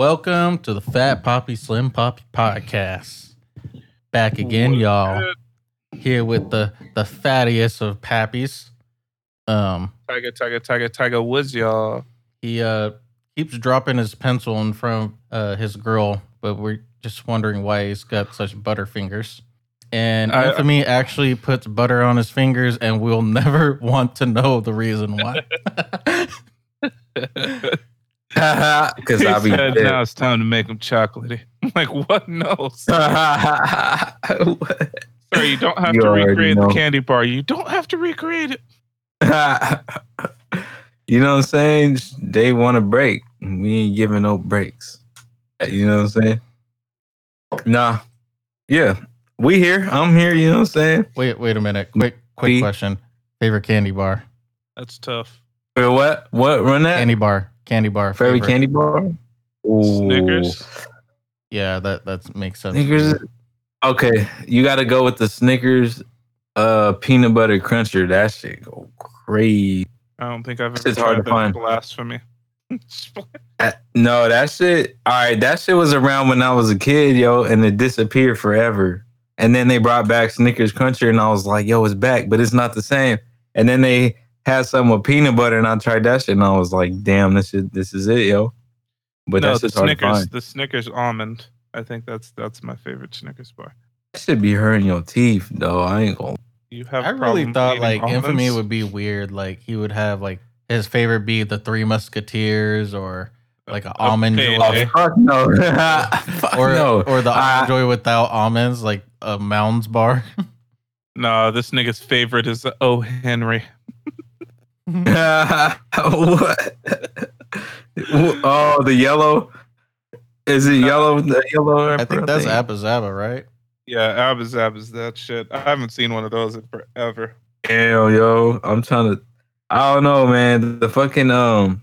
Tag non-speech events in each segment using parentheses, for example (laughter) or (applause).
Welcome to the Fat Poppy Slim Poppy podcast. Back again, y'all. Here with the the fattiest of pappies. Um, Tiger, Tiger, Tiger, Tiger Woods, y'all. he uh keeps dropping his pencil in front of uh, his girl, but we're just wondering why he's got such butterfingers. And I- Infamy actually puts butter on his fingers, and we'll (laughs) never want to know the reason why. (laughs) (laughs) (laughs) Because I'll be said now it's time to make them chocolatey. (laughs) I'm like, what? No. Sorry, (laughs) you don't have You to recreate know. the candy bar. You don't have to recreate it. you know what I'm saying? They want a break. We ain't giving no breaks. You know what I'm saying? Nah. Yeah. We here. I'm here. You know what I'm saying? wait, wait a minute. Quick, quick Me? question. Favorite candy bar? That's tough. For what? What? Run that? Candy bar. Candy bar. Favorite candy bar? Ooh. Snickers. Yeah, that that makes sense. Snickers. Okay, you got to go with the Snickers uh peanut butter cruncher. That shit go crazy. I don't think I've ever It's hard to find. that blasphemy. (laughs) That- No, that shit. All right, that shit was around when I was a kid, yo, and it disappeared forever. And then they brought back Snickers Cruncher, and I was like, yo, it's back, but it's not the same. And then they had some with peanut butter, and I tried that shit, and I was like, damn, this is this is it, yo. But no, that's the just hard to Snickers, find. the Snickers almond. I think that's that's my favorite Snickers bar. That should be hurting your teeth, though. I ain't gonna. You have. I really thought eating like Infamy would be weird. Like he would have like his favorite be the Three Musketeers or like an A almond payday. joy, Oh, fuck no. (laughs) fuck or no. or the I- almond joy without almonds, like a Mounds bar. (laughs) No, this nigga's favorite is the O Henry. (laughs) (laughs) what? oh, the yellow. Is it yellow? The yellow. I think that's Abba Zaba, right? Yeah, Abazab is that shit. I haven't seen one of those in forever. Hell, yo, I'm trying to. I don't know, man. The fucking um.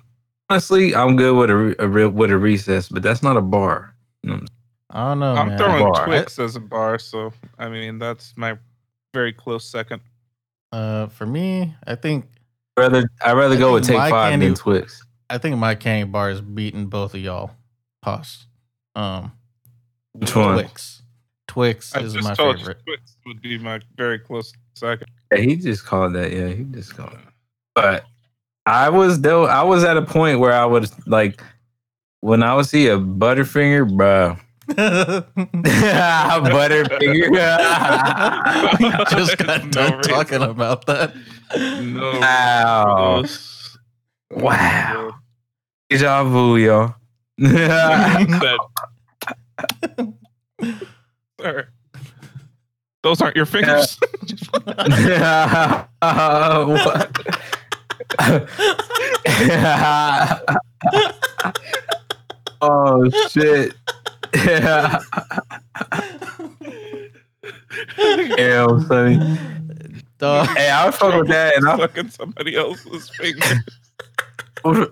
Honestly, I'm good with a, re- a re- with a recess, but that's not a bar. I don't know, I'm man. throwing Bar. Twix as a bar, so I mean that's my very close second. Uh, for me, I think I'd rather I'd rather I go with Take Five candy- than Twix. I think my candy bar is beating both of y'all. Pause. Um, Which one? Twix. Twix I is just my told favorite. you Twix would be my very close second. Yeah, he just called that. Yeah, he just called it. But I was though I was at a point where I was like, when I would see a Butterfinger, bruh. (laughs) (laughs) Butterfinger. (laughs) we just got No done reason. talking about that. No. Wow. Wow. Deja vu, yo. Sir, (laughs) those aren't your fingers. (laughs) oh shit. (laughs) Damn, sonny. Dog. Hey, I would (laughs) fuck with that, and I Sucking somebody else's finger. (laughs)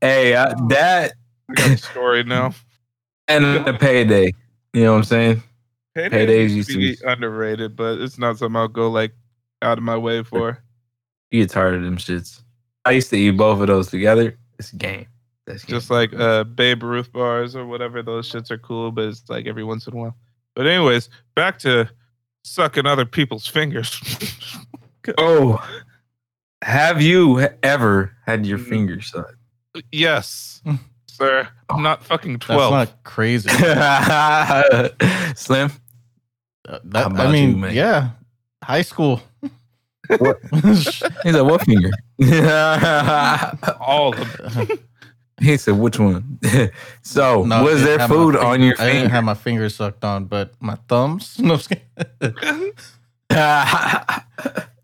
hey, I, that I got a story now. and the payday. You know what I'm saying? Paydays Paydays used used to to be be- underrated, but it's not something I'll go like out of my way for. You get tired of them shits. I used to eat both of those together. It's a game. That's game. Just like uh Babe Ruth bars or whatever, those shits are cool, but it's like every once in a while. But anyways, back to sucking other people's fingers. (laughs) oh, have you ever had your Mm. finger sucked? yes, (laughs) sir. I'm not fucking twelve. That's not crazy. (laughs) Slim. Uh, that, I mean, you, yeah, high school. What? He's like, what finger? All of them. He said, which one? (laughs) so, No, was there food finger- on your I didn't have my fingers sucked on, but my thumbs. (laughs) No, I'm.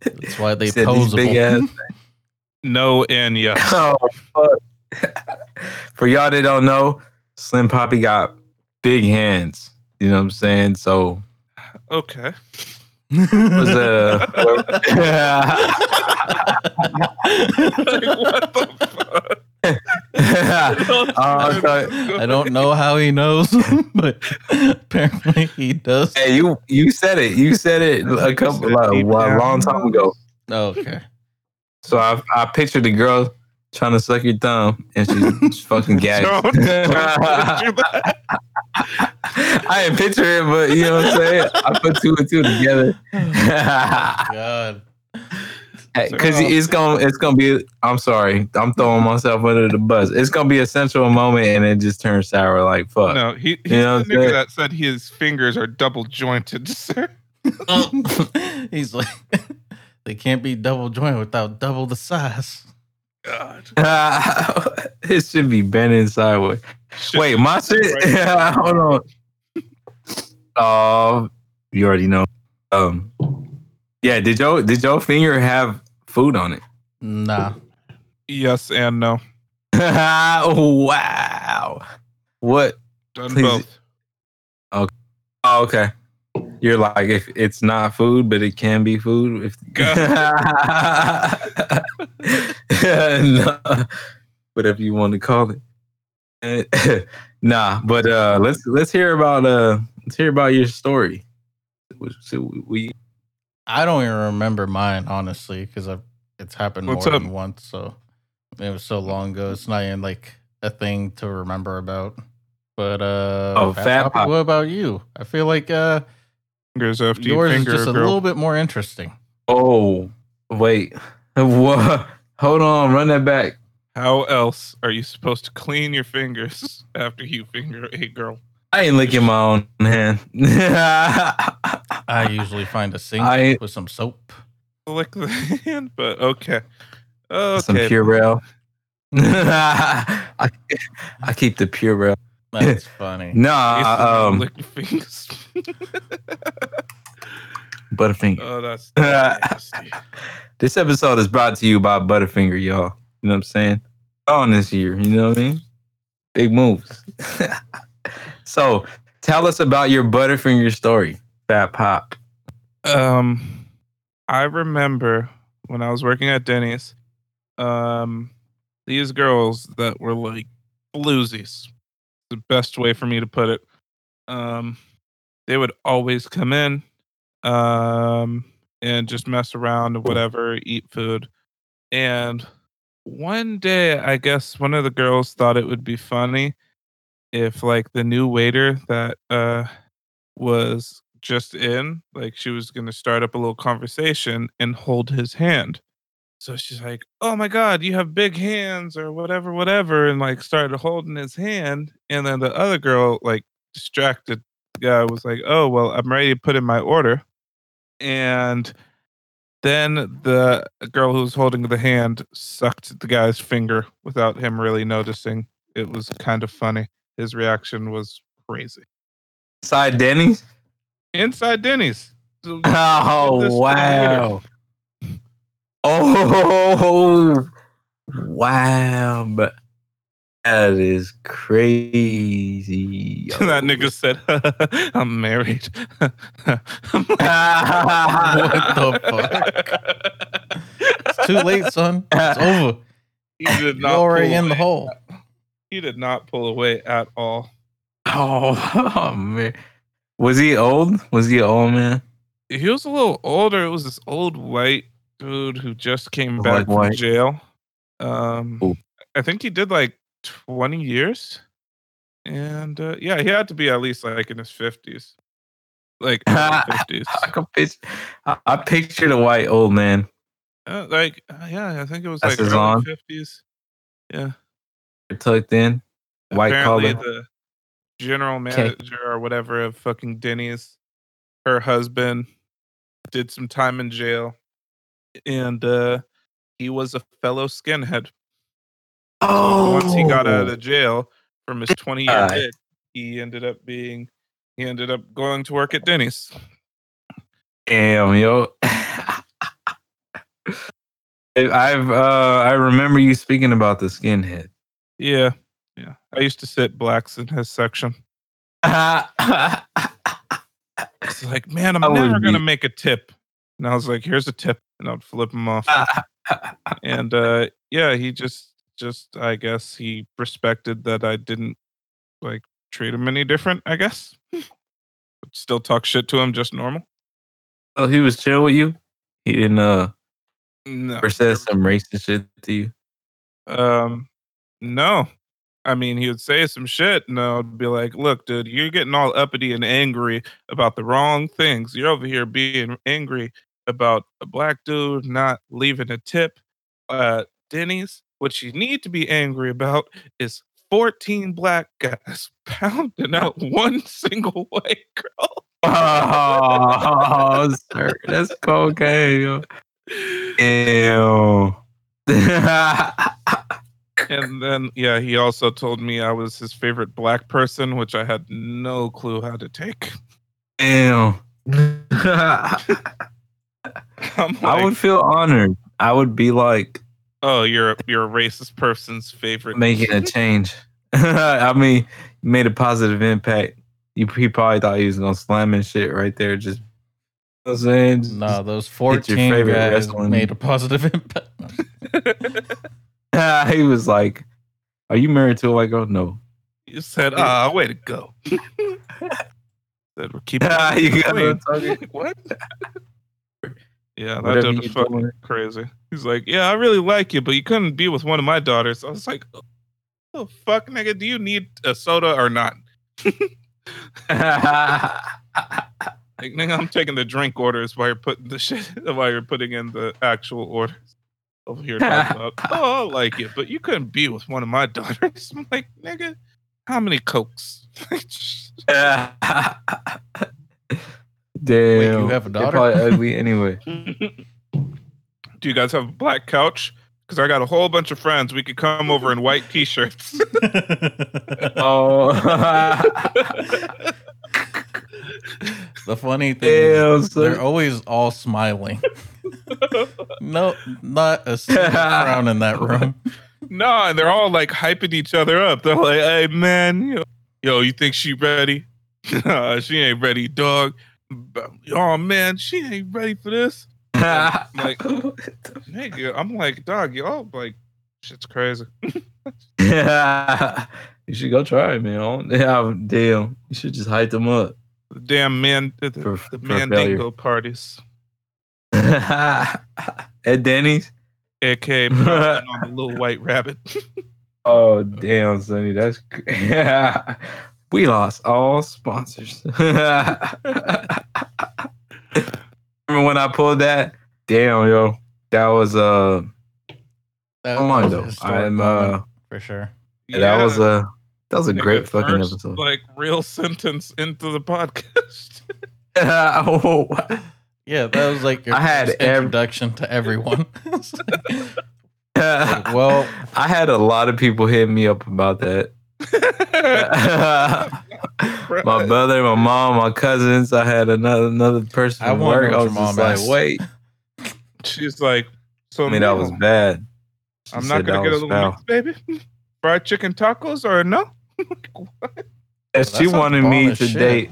That's why they (laughs) Said these big posable. no and yes. Oh, fuck. For y'all that don't know, Slim Poppy got big hands. You know what I'm saying? So Okay. was uh, what the fuck? (laughs) (laughs) Oh, uh, sorry. I don't know how he knows, (laughs) but apparently he does. hey, you you said it. You said it a couple like, a long time ago. Oh, okay. So I I pictured the girl trying to suck your thumb, and she's fucking gagged. Don't- don't do that. I didn't picture it, but you know what I'm saying. I put two and two together. God. Because it's gonna, it's gonna be. I'm sorry, I'm throwing myself under the bus. It's gonna be a central moment, and it just turns sour. Like fuck. No, he, he's You know the nigga that said his fingers are double jointed, (laughs) sir. (laughs) He's like, (laughs) they can't be double jointed without double the size. God. it should be bending sideways. Shit. Wait, my shit. Hold on. Oh, you already know. Um, yeah. Did your did your finger have food on it? Nah. Yes and no. (laughs) wow. What? Done Please. both. Oh, okay. You're like if it's not food, but it can be food. If (laughs) (laughs) no, whatever you want to call it. nah, but uh, let's let's hear about uh let's hear about your story. So we I don't even remember mine, honestly, because it's happened What's more up? than once. So it was so long ago. It's not even like a thing to remember about. But uh, Oh, Fat Poppy, Pop. what about you? I feel like uh, Fingers after you yours is finger just a girl. little bit more interesting. oh wait (laughs) what? Hold on, run that back. How else are you supposed to clean your fingers (laughs) after you finger a girl? I ain't licking my own hand. (laughs) I usually find a sink I- with some soap. Lick the hand, but okay. Okay. Some Purell. (laughs) I, I keep the Purell. That's (laughs) funny. Yes, Nah, um, lick your fingers. Butterfinger. oh, that's nasty. This episode is brought to you by Butterfinger, y'all. You know what I'm saying? On this year, you know what I mean? Big moves. So, tell us about your Butterfinger story, Fat Pop. Um, I remember when I was working at Denny's, um, these girls that were like bluesies, the best way for me to put it. Um, they would always come in, um, and just mess around and whatever, eat food. And one day, I guess one of the girls thought it would be funny if like the new waiter that uh was just in, like she was going to start up a little conversation and hold his hand. So she's like, "Oh my god, you have big hands or whatever whatever." And like started holding his hand and then the other girl like distracted guy was like, "Oh, well, I'm ready to put in my order." And then the girl who was holding the hand sucked the guy's finger without him really noticing. It was kind of funny. His reaction was crazy. Side Denny's? Inside Denny's. (laughs) Oh, this to wow. Oh, wow. But that is crazy. (laughs) that nigga said, (laughs) "I'm married." I'm like, What the fuck? It's too late, son. It's over. He did You're already in the away. hole. He did not pull away at all. (laughs) Oh, oh, man. Was he old? Was he an old man? He was a little older. It was this old white dude who just came back from jail. Um, Ooh. I think he did like 20 years, and uh, yeah, he had to be at least like in his 50s, like (laughs) 50s. I, can picture, I, I pictured a white old man. Uh, like uh, yeah, I think it was That's like his early on? 50s. Yeah. Tucked in, white apparently collar. the general manager or whatever of fucking Denny's, her husband did some time in jail, and uh, he was a fellow skinhead. So Oh, once he got out of jail from his 20 year bid, he ended up being he ended up going to work at Denny's. damn, yo. (laughs) I've uh I remember you speaking about the skinhead. Yeah, yeah. I used to sit blacks in his section. It's (laughs) like, man, I'm I never gonna make a tip. And I was like, here's a tip, and I'd flip him off. and uh yeah he just just i guess he respected that i didn't like treat him any different i guess But still talk shit to him just normal oh, he was chill with you. He didn't uh no ever said some racist shit to you. Um, no. I mean, he would say some shit, and I'd be like, "Look, dude, you're getting all uppity and angry about the wrong things. You're over here being angry about a black dude not leaving a tip at Denny's. What you need to be angry about is 14 black guys (laughs) pounding out one single white girl." (laughs) Oh, sir, that's cocaine. (laughs) Ew. And then, yeah, he also told me I was his favorite black person, which I had no clue how to take. Ew. (laughs) I'm I would feel honored. I would be like oh, you're a, you're a racist person's favorite. making a change. (laughs) I mean, you made a positive impact. You he probably thought he was gonna slam and shit right there. Just you know what I'm saying. Just- No, those your 14 favorite guys wrestling- made a positive (laughs) impact. (laughs) he was like, "Are you married to a white girl?" No. You said, ah, way to go. (laughs) said, we're keeping (laughs) it you gotta what? Yeah, that Whatever dude was fucking doing. crazy. He's like, yeah, I really like you, but you couldn't be with one of my daughters. I was like, oh, the fuck, nigga, do you need a soda or not? Like, nigga, I'm taking the drink orders while you're putting the shit, while you're putting in the actual orders. Over here talking about, (laughs) oh, I like it, but you couldn't be with one of my (laughs) daughters. I'm like, nigga, how many cokes? (laughs) Damn. you have a They're daughter? probably ugly anyway. Do you guys have a black couch? Because I got a whole bunch of friends. We could come over in white t-shirts. Oh. The funny thing is, they're always all smiling. (laughs) no, not a single frown in that room. no, and they're all like hyping each other up. They're like, "Hey, man, yo, yo you think she ready? (laughs) She ain't ready, dog. Oh man, she ain't ready for this." (laughs) like- Nigga, I'm like, dog, y'all like, shit's crazy. yeah. You should go try it, man. Yeah, damn. You should just hype them up. The damn man, the, the, For- the for mandingo parties, (laughs) At Denny's? aka on the little white rabbit. (laughs) Oh, damn, Sonny. That's yeah. (laughs) We lost all sponsors. Remember when I pulled that? Damn, yo. That was uh That come on was a though. I'm uh for sure. yeah, that was a that was a Nigga, great fucking first, episode. Like real (laughs) sentence into the podcast. oh, (laughs) (laughs) Yeah, that was like your I had first ev- introduction to everyone. Like, well, I had a lot of people hit me up about that. my brother, my mom, my cousins. I had another another person I from wanna work. I was your just mom like, asked. wait. She's like, so I mean, that was bad. She I'm not gonna get a was little foul. mix, baby. Fried chicken tacos or no? (laughs) And that she wanted me to shit. date.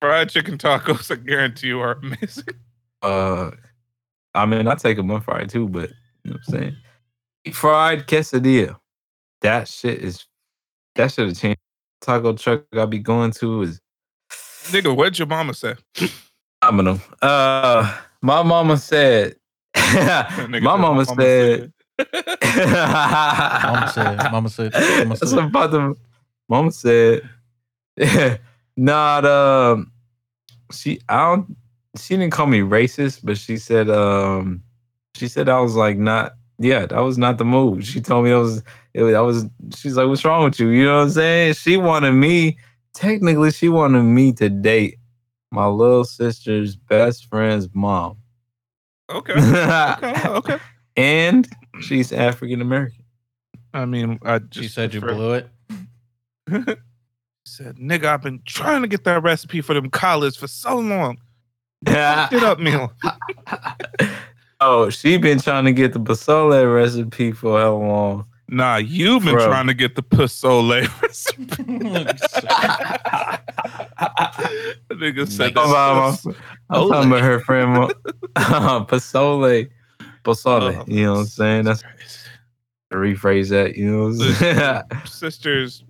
Fried chicken tacos, I guarantee you, are amazing. Uh, I mean, I take them unfried too, but you know what I'm saying. Fried quesadilla. That shit is. That should have changed. Taco truck I be going to is Nigga, what'd your mama say? phenomenal. Uh, my mama said. (laughs) My said, (laughs) mama said. Mama said, Mama said, Mama That's said. what about the mama said. (laughs) Not um, she I don't. She didn't call me racist, but she said um, she said I was like not. Yeah, that was not the move. She told me I was. It I was. She's like, "What's wrong with you?" You know what I'm saying? She wanted me. Technically, she wanted me to date my little sister's best friend's mom. Okay. (laughs) Okay. Okay. and she's African American. I mean, I just She said you blew it. Said, nigga, I've been trying to get that recipe for them collards for so long. Yeah. Get up, (laughs) meal. (laughs) oh, she been trying to get the basole recipe for how long? Nah, you've been Bro. trying to get the pozole (laughs) recipe. nigga said that. talking about- I'm talking about her friend Pasole. Uh, pasole. Oh, you know what I'm saying? That's rephrase that. You know what I'm saying? sisters.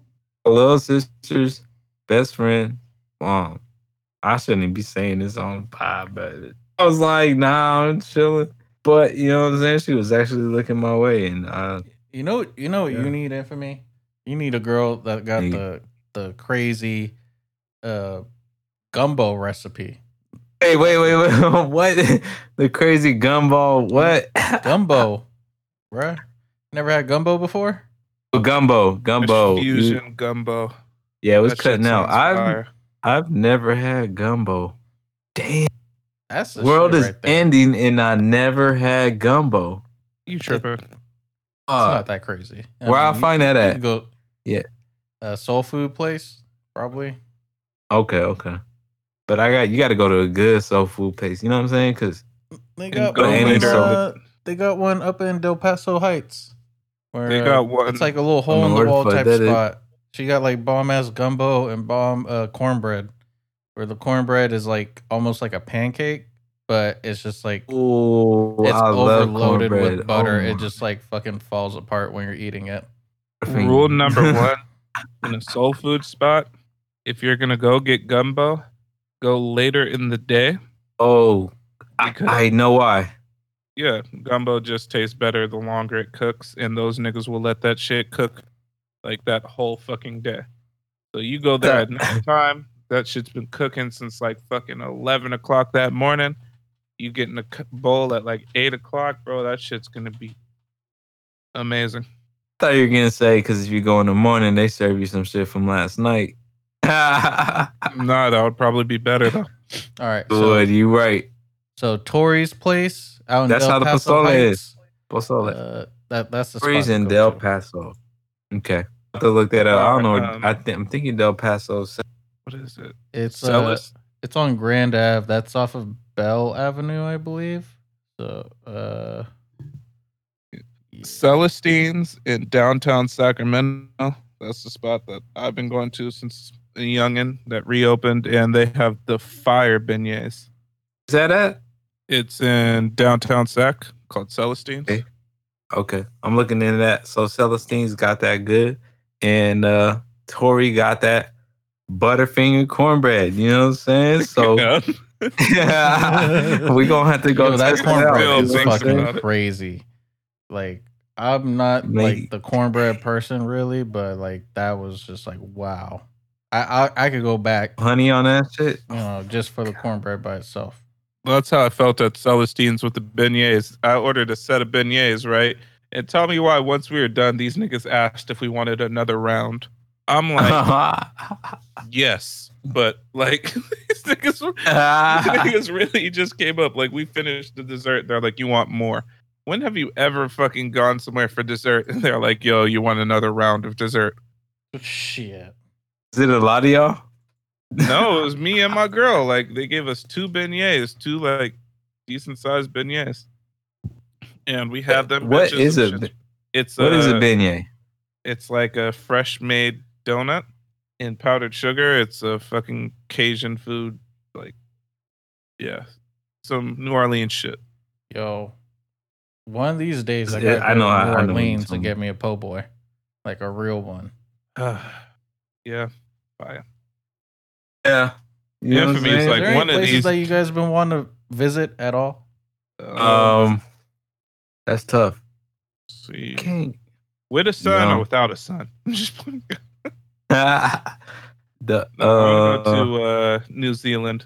Little sister's best friend, mom. I shouldn't be saying this on the pod, but I was like, nah, I'm chilling. But you know what I'm saying? She was actually looking my way, and uh, You know, you know what Yeah. you need, infamy. You need a girl that got the the crazy uh gumbo recipe. Hey, wait, wait, wait. (laughs) what? (laughs) The crazy gumbo? What? Gumbo, (laughs) bruh. Never had gumbo before. Gumbo, gumbo. You- fusion gumbo. yeah, it was That shit cutting out. I've fire. I've never had gumbo. Damn, That's the world shit is right there. ending, and I never had gumbo. You tripping? It's Uh, not that crazy. where I mean, you- find that at? Go, Yeah. A soul food place, probably. Okay, okay. But I got you got to go to a good soul food place. You know what I'm saying? Because They got go one. later. uh, they got one up in Del Paso Heights. Where, They got one. It's like a little hole in the wall type that is. spot. She got like bomb ass gumbo and bomb uh, cornbread, where the cornbread is like almost like a pancake, but it's just like oh, it's I overloaded with butter. Oh, it just like fucking falls apart when you're eating it. Rule number (laughs) one in a soul food spot: if you're gonna go get gumbo, go later in the day. Oh, I, Because- I know why. Yeah, gumbo just tastes better the longer it cooks, and those niggas will let that shit cook like that whole fucking day. So you go there at That- night (laughs) time. That shit's been cooking since like fucking eleven o'clock that morning. You get in a c- bowl at like eight o'clock, bro. That shit's gonna be amazing. I thought you were gonna say because if you go in the morning, they serve you some shit from last night. (laughs) nah, that would probably be better though. All right, so Good, you right. so Tori's place out in That's Del how the Paso pozole Heights, is. What's all that? Uh, that that's the spot Freeze in go Del to. Paso. Okay, I have to look that up. I don't know. Um, I think I'm thinking Del Paso. What is it? It's uh, Celis? it's on Grand Ave. That's off of Bell Avenue, I believe. So, uh, Celestine's in downtown Sacramento. That's the spot that I've been going to since a youngin that reopened, and they have the fire beignets. Is that it? It's in downtown Sac called Celestine. Okay. Okay, I'm looking into that. So Celestine's got that good, and uh Tori got that butterfinger cornbread. You know what I'm saying? So (laughs) Yeah. (laughs) we gonna have to go yo, that test out. cornbread is You know what I'm thinking saying? about fucking crazy. Like, I'm not Mate. like the cornbread person really, but like that was just like wow. I I, I could go back, Honey on that shit. you know, just for the cornbread by itself. That's how I felt at Celestine's with the beignets. I ordered a set of beignets, right? And tell me why once we were done, these niggas asked if we wanted another round. I'm like, (laughs) yes. But like (laughs) these niggas, were- these ah. niggas really just came up. Like we finished the dessert. They're like, you want more. When have you ever fucking gone somewhere for dessert and they're like, yo, you want another round of dessert? Shit. Is it a lot of y'all? No, it was me and my girl. Like they gave us two beignets, two like decent sized beignets, and we have them. What bitches is and a shit. It's What is a beignet? It's like a fresh made donut in powdered sugar. It's a fucking Cajun food, like yeah, some New Orleans shit. Yo, one of these days I gotta I know, to I- New I know what you're Orleans talking and get me a po' boy, like a real one. (sighs) yeah, fire. Yeah. You know what I'm Infamy is saying? Is like there any one of places these- that you guys have been wanting to visit at all? Uh, um, that's tough. let's see, Can't. with a son No. or without a son? (laughs) I'm just playing. (laughs) the No, I want to uh, go to uh, New Zealand.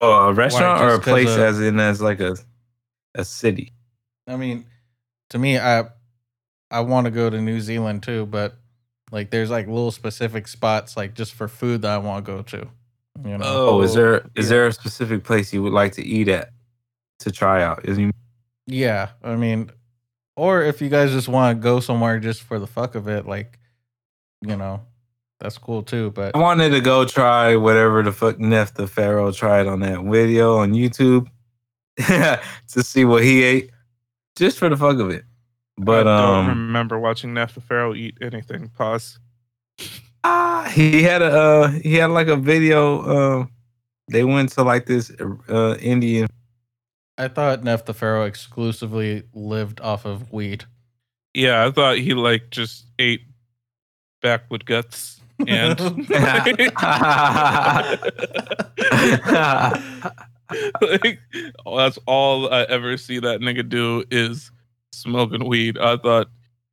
oh, a restaurant or a place of- as in as like a a city. I mean, to me, I I want to go to New Zealand too, but like there's like little specific spots like just for food that I want to go to. You know, Oh, is there is yeah. there a specific place you would like to eat at to try out? Is you yeah. I mean, or if you guys just want to go somewhere just for the fuck of it, like you know, that's cool too. But I wanted to go try whatever the fuck Nef the Pharaoh tried on that video on YouTube (laughs) to see what he ate, just for the fuck of it. But I don't um, remember watching Nef the Pharaoh eat anything. Pause. Ah, he had a uh, he had like a video. Uh, they went to like this uh, Indian. I thought Nef the Pharaoh exclusively lived off of weed. Yeah, I thought he like just ate backwood guts and (laughs) like, oh, that's all I ever see that nigga do is smoking weed. I thought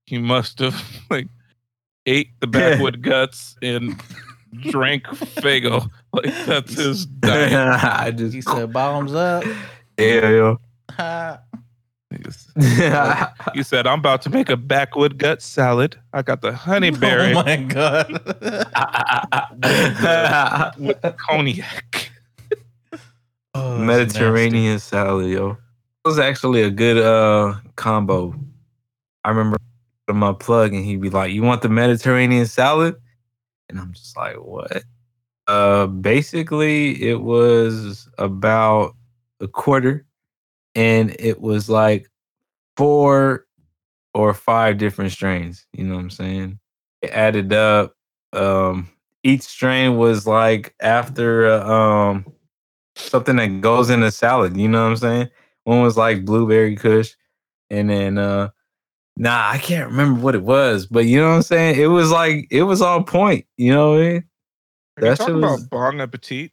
he must have (laughs) like ate the backwood guts and drank Faygo. (laughs) Like that's his (laughs) diet. I just He said, "Bottoms up." yeah, yo. Ha. He said, "I'm about to make a backwood gut salad. I got the honey (laughs) berry Oh my god. with cognac." Oh, that's Mediterranean salad, yo. It was actually a good uh combo. I remember my plug and he'd be like, You want the Mediterranean salad? And I'm just like, What? Uh basically it was about a quarter and it was like four or five different strains. You know what I'm saying? It added up. Um each strain was like after uh, um something that goes in a salad. You know what I'm saying? One was like blueberry kush, and then uh nah, I can't remember what it was, but you know what I'm saying? It was like it was on point. You know what I mean? You talking was- about Bon Appetit?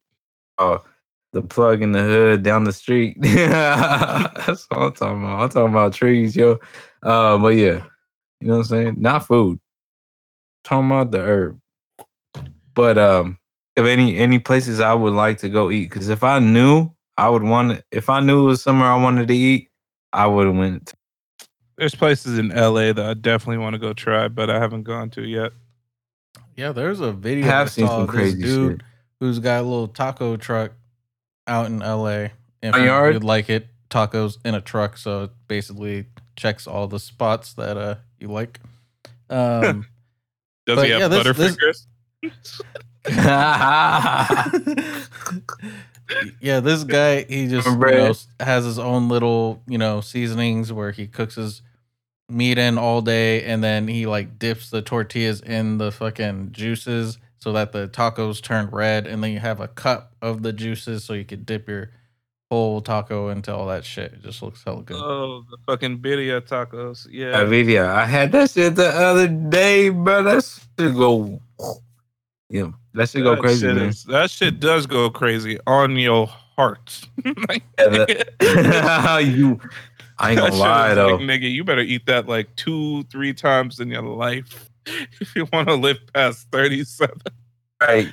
Oh, the plug in the hood down the street. (laughs) That's what I'm talking about. I'm talking about trees, yo. Uh, but yeah, you know what I'm saying? Not food. talking about the herb. But um, if any any places I would like to go eat, because if I knew I would want if I knew it was somewhere I wanted to eat, I would have went. To- There's places in LA that I definitely want to go try, but I haven't gone to yet. Yeah, there's a video I I have seen saw some of this crazy dude shit. who's got a little taco truck out in LA. If On you'd like it, tacos in a truck, so it basically checks all the spots that uh you like. Um (laughs) Does he have yeah, this- this- (laughs) yeah, this guy he just you know, has his own little you know seasonings where he cooks his meat in all day and then he like dips the tortillas in the fucking juices so that the tacos turn red and then you have a cup of the juices so you could dip your whole taco into all that shit. It just looks hella good. Oh, the fucking birria tacos. A Yeah. video. I had that shit the other day, bro. That should go. Yeah, that should go That crazy, shit man. is- that shit does go crazy on your heart. Like, Yeah, that- you, I ain't gonna shit lie is though. Like, nigga, you better eat that like two, three times in your life (laughs) if you want to live past 37. Right.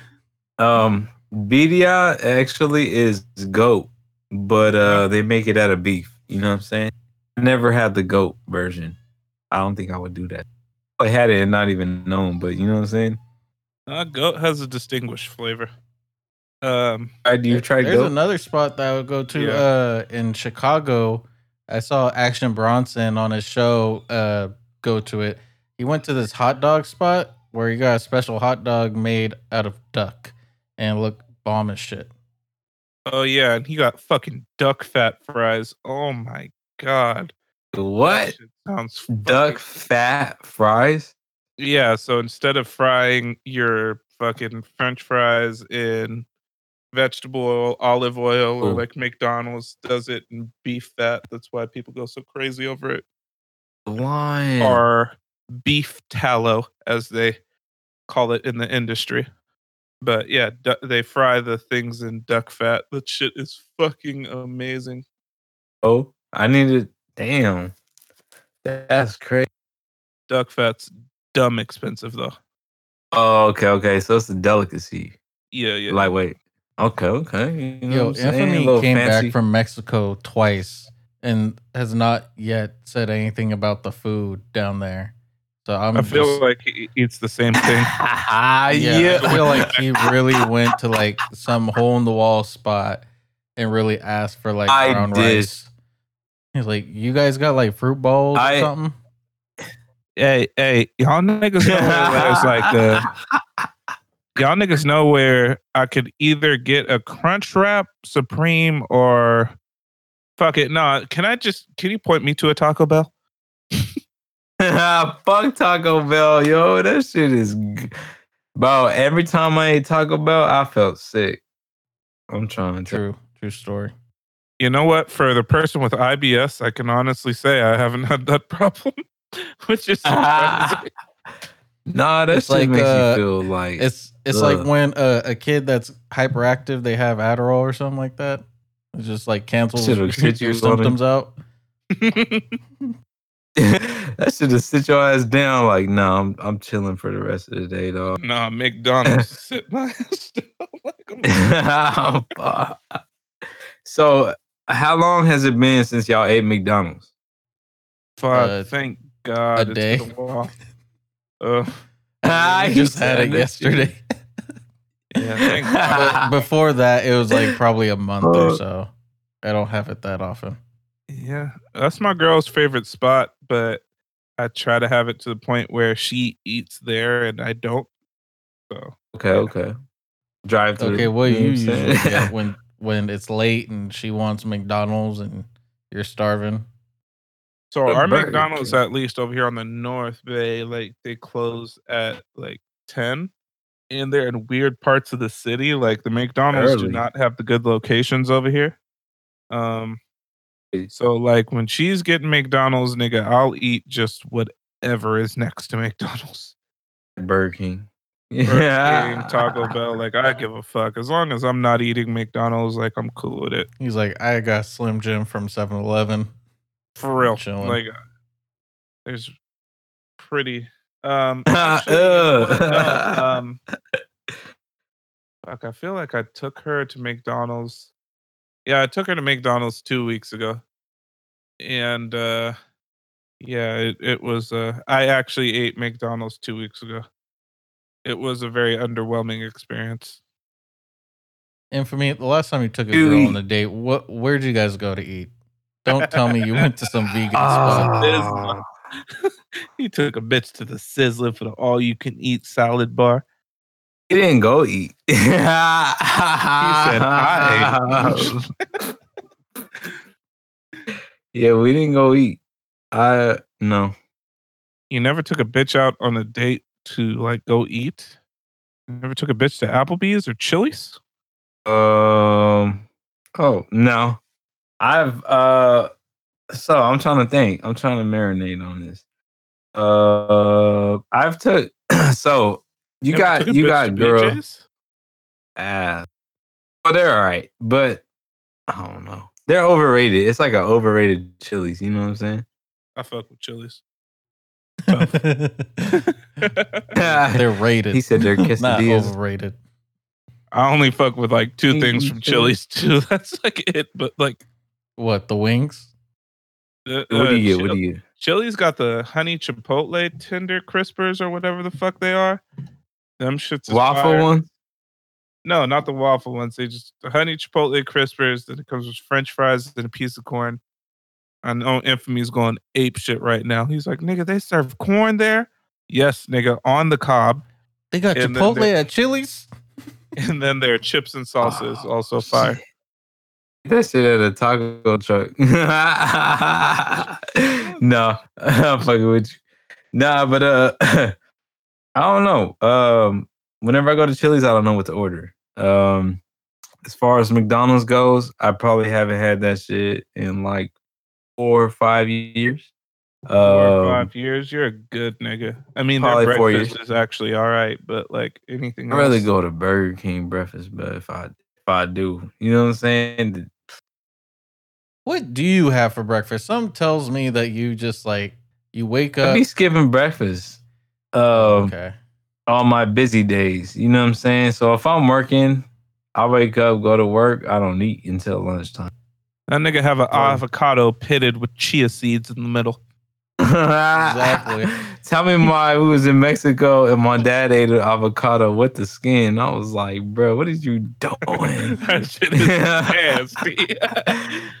Um, birria actually is goat, but uh, they make it out of beef. You know what I'm saying? I never had the goat version. I don't think I would do that. I had it and not even known, but you know what I'm saying? Uh, goat has a distinguished flavor. Um, All right, do you There- try There's goat? another spot that I would go to Yeah. uh in Chicago. I saw Action Bronson on his show uh go to it. He went to this hot dog spot where he got a special hot dog made out of duck and look bomb as shit. oh yeah, and he got fucking duck fat fries. Oh my god. What? sounds Duck fat fries? Yeah, so instead of frying your fucking french fries in vegetable oil, olive oil, or Ooh. like McDonald's does it in beef fat, that's why people go so crazy over it. Blind. Or beef tallow, as they call it in the industry. But yeah, du- they fry the things in duck fat. That shit is fucking amazing. Oh, I needed. Damn. That's crazy. Duck fat's dumb expensive though. Oh, okay, okay. So it's a delicacy. Yeah, yeah. Lightweight. Okay, okay. You know Yo, what I'm saying? A Infamy came fancy. back from Mexico twice and has not yet said anything about the food down there. So I'm I feel just- like he eats the same thing. (laughs) Ah, yeah, yeah, I feel like (laughs) he really went to like some hole in the wall spot and really asked for like I brown did. rice. He's like, "You guys got like fruit bowls I- or something?" hey, hey, y'all niggas know where it's like the (laughs) y'all niggas know where I could either get a crunch wrap supreme or fuck it. No, can I just can you point me to a Taco Bell? (laughs) (laughs) Fuck Taco Bell, yo. That shit is. g- Bro, every time I ate Taco Bell, I felt sick. I'm trying to. True, true story. You know what? For the person with IBS, I can honestly say I haven't (laughs) had that problem, which is surprising. nah, that It's like, makes uh, you feel like. It's it's like when uh, a kid that's hyperactive they have Adderall or something like that. It just like cancels Shit'll your, (laughs) shit your on symptoms out. (laughs) that should have sit your ass down. Like, no, I'm I'm chilling for the rest of the day, dog. Nah, McDonald's (laughs) sit my ass down like so, how long has it been since y'all ate McDonald's? Fuck, Uh, thank God. a it's day. been a while. Uh, I just had it that yesterday. Yeah, But before that, it was like probably a month or Uh, so. I don't have it that often. Yeah, that's my girl's favorite spot, but I try to have it to the point where she eats there and I don't. So Okay, okay. Drive through. Okay, what you know I'm usually get (laughs) when when it's late and she wants McDonald's and you're starving? So The our Burger McDonald's, King. at least over here on the North Bay, like they close at like ten, and they're in weird parts of the city. Like the McDonald's do not have the good locations over here. Um, so like when she's getting McDonald's, nigga, I'll eat just whatever is next to McDonald's. Burger King. Burger Yeah. King, Taco (laughs) Bell, like I give a fuck as long as I'm not eating McDonald's. Like I'm cool with it He's like, I got Slim Jim from 7 Eleven. for real. Chilling. Like there's pretty. Um, (laughs) Uh, actually, you? No, um, (laughs) fuck, I feel like I took her to McDonald's. Yeah, I took her to McDonald's two weeks ago, and uh, yeah, it, it was. Uh, I actually ate McDonald's two weeks ago. It was a very underwhelming experience. And for me, the last time you took a girl on a date, what where'd you guys go to eat? Don't tell me you went to some vegan Ah. spot. (laughs) he took a bitch to the Sizzler for the all-you-can-eat salad bar. He didn't go eat. (laughs) he said, "I (laughs) yeah, we didn't go eat. I no. You never took a bitch out on a date to like go eat. You never took a bitch to Applebee's or Chili's. Um. Oh no, I've uh. So I'm trying to think. I'm trying to marinate on this. Uh, I've took. (clears throat) so you Never got you got to girl BJ's? ass. Well, they're all right, but I don't know. They're overrated. It's like an overrated Chili's. You know what I'm saying? I fuck with Chili's. (laughs) (laughs) They're rated. He said they're (laughs) not quesadillas. overrated. I only fuck with like two things from. Chili's too. That's like it. But like, What the wings? Uh, What do you get? What do you get? Chili's got the honey chipotle tender crispers or whatever the fuck they are. Them shits Waffle fire. one? No, not the waffle ones. They just the honey chipotle crispers. Then it comes with French fries and a piece of corn. I know Infamy's going ape shit right now. He's like, nigga, they serve corn there. Yes, nigga, on the cob. They got And Chipotle they- at Chili's. (laughs) And then their chips and salsa is Oh, also fire. shit. That shit at a taco truck. (laughs) no, (laughs) I'm fucking with you. Nah, but uh, (clears throat) I don't know. Um, whenever I go to Chili's, I don't know what to order. Um, as far as McDonald's goes, I probably haven't had that shit in like four or five years. Four or Um, five years, you're a good nigga. I mean, their breakfast years. is actually all right, but like anything I'd else, rather go to Burger King breakfast, but if I if I do, you know what I'm saying? What do you have for breakfast? Some tells me that you just like you wake up. I up. be skipping breakfast. Um, okay. on my busy days. You know what I'm saying? So if I'm working, I wake up, go to work. I don't eat until lunchtime. that nigga have an Oh. avocado pitted with chia seeds in the middle. Exactly. (laughs) Tell me why we was in Mexico and my dad ate an avocado with the skin. I was like, bro, what is you doing? (laughs) that shit is nasty.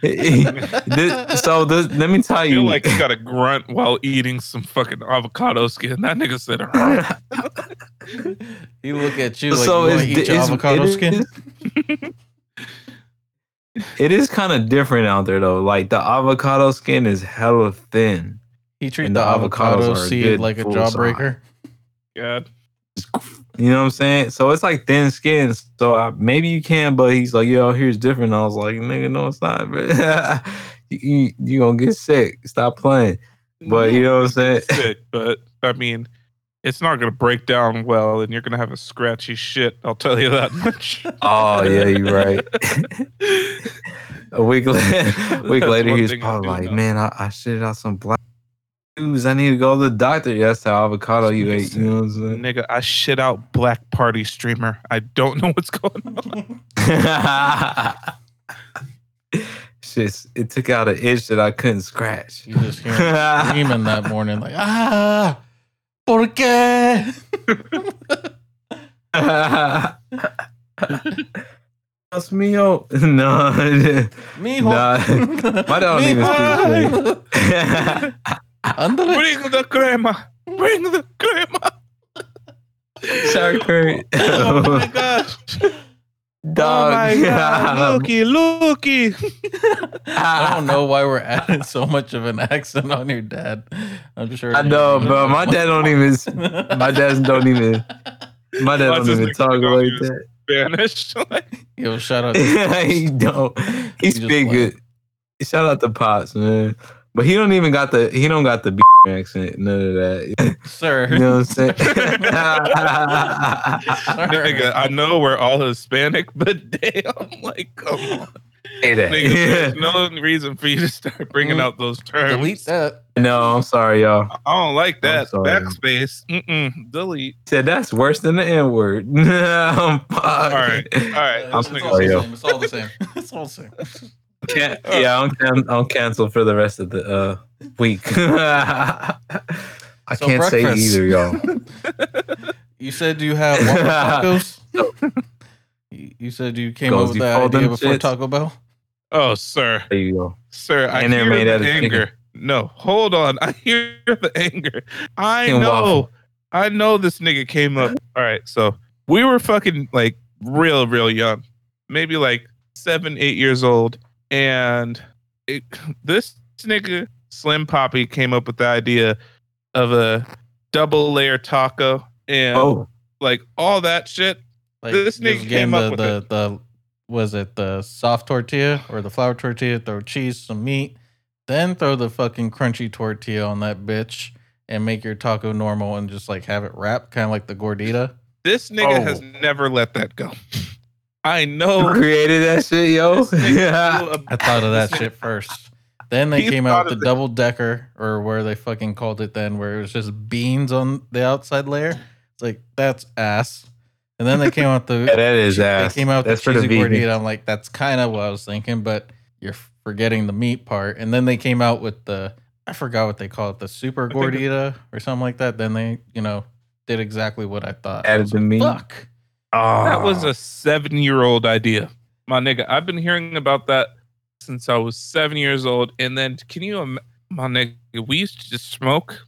(laughs) This- so this, let me tell I you. like he got a grunt while eating some fucking avocado skin. That nigga said, He look at you like so you want it's, to eat your it's- avocado it skin. is- it is kind of different out there though. Like the avocado skin is hella thin. He treat and the, the avocados avocado are seed good like a jawbreaker. God. You know what I'm saying? So it's like thin skin. So I, maybe you can, but he's like, yo, here's different. I was like, nigga, no, it's not. But (laughs) you, you, you gonna get sick. Stop playing. But you know what I'm saying? (laughs) Sick, but I mean, it's not gonna break down well, and you're gonna have a scratchy shit. I'll tell you that much. (laughs) Oh yeah, you're right. a week later, a week That's later, one he was probably like, know. man, I, I shit out some black. News. I need to go to the doctor. That's how avocado you ate. You know what I'm saying? Nigga, I shit out Black Party streamer. I don't know what's going on. (laughs) Shit, it took out an itch that I couldn't scratch. You just hear him (laughs) screaming that morning, like, ah, ¿por qué? (laughs) That's me, yo. No, Mijo. Nah, my dad don't even Mijo. Ándale. Bring the crema. Bring the crema. Sorry, oh Kurt. Oh my gosh. (laughs) Dog. Oh my god. Looky, looky. (laughs) I don't know why we're adding so much of an accent on your dad. I'm sure. I know, bro. (laughs) My dad don't even. My dad don't even. My dad don't even talk like that. Spanish. Yo, shout out. he don't. He just speak like- good. Shout out to Pops, man. But he don't even got the. He don't got the B accent. None of that. Sir. (laughs) You know what I'm saying? (laughs) Nigga, I know we're all Hispanic, but damn, like, come on. Say that. Nigga, there's no reason for you to start bringing out those terms. Delete that. no, I'm sorry, y'all. I don't like that. sorry. Backspace. Mm-mm. Delete. Said that's worse than the N word. all (laughs) All right. All right. Uh, This it's, nigga's all the it's all the same. It's all the same. Can- yeah, I'll, can- I'm canceled for the rest of the uh, week. (laughs) I So can't say either, y'all. (laughs) You said you have Waffle (laughs) tacos. You you said you came Goes, up with you that fold idea them before shits? Taco Bell. Oh, sir. There you go. Sir, I And they're hear made the of chicken. anger. No, hold on. I hear the anger. I Chicken know. waffle. I know this nigga came up. All right, so we were fucking like real, real young, maybe like seven, eight years old, and it, (laughs) this nigga Slim Poppy came up with the idea of a double layer taco and Oh, like all that shit. Like This nigga came the, up with the, it. the was it the soft tortilla or the flour tortilla? Throw cheese, some meat, then throw the fucking crunchy tortilla on that bitch and make your taco normal and just like have it wrapped, kind of like the gordita. This nigga Oh. has never let that go. (laughs) I you know. created that shit, yo. This (laughs) Yeah. blew a- I thought of that (laughs) shit first. Then they He came thought out with of the it. double decker, or where they fucking called it then, where it was just beans on the outside layer. It's like that's ass. And then they came out the (laughs) Yeah, that is ass. they came out with That's the for the cheesy gordita. I'm like, that's kind of what I was thinking, but you're forgetting the meat part. And then they came out with the I forgot what they call it, the super think gordita or something like that. Then they, you know, did exactly what I thought. I Added was the like, meat. Fuck. Oh, That was ah. a seven year old idea. My nigga, I've been hearing about that since I was seven years old. And then, can you, im- my nigga, we used to just smoke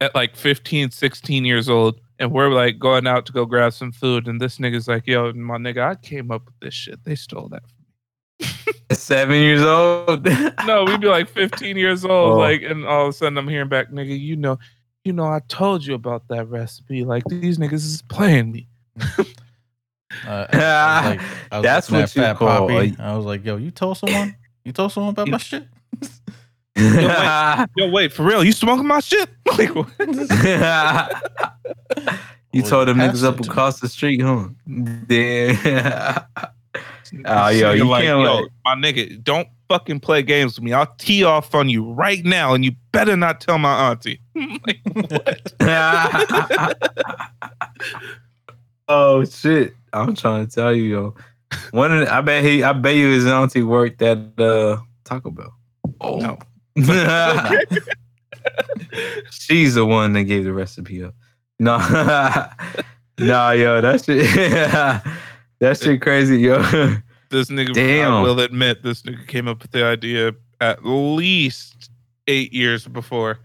at like 15, 16 years old. And we're like going out to go grab some food. And this nigga's like, yo, my nigga, I came up with this shit. They stole that. from me." seven years old. (laughs) No, we'd be like 15 years old. Oh. Like, and all of a sudden I'm hearing back, nigga, you know, you know, I told you about that recipe. Like, these niggas is playing me. Mm. Uh, I was (laughs) like, I was That's looking what you Fat call Poppy. a- I was like, yo, you told someone? You told someone about my shit? (laughs) (laughs) Yo, wait, for real? You smoking my shit? Like, what? you Well, told them niggas up it to me. across the street, huh? Damn. Oh, yo, you like, can't yo, let- my nigga, don't fucking play games with me. I'll tee off on you right now, and you better not tell my auntie. Like, oh shit! I'm trying to tell you, yo. One, of the, I bet he, I bet you his auntie worked at uh, Taco Bell. Oh, no. (laughs) She's the one that gave the recipe up. (laughs) No, no, yo, that shit, (laughs) that shit crazy, yo. This nigga, I Damn. will admit, this nigga came up with the idea at least eight years before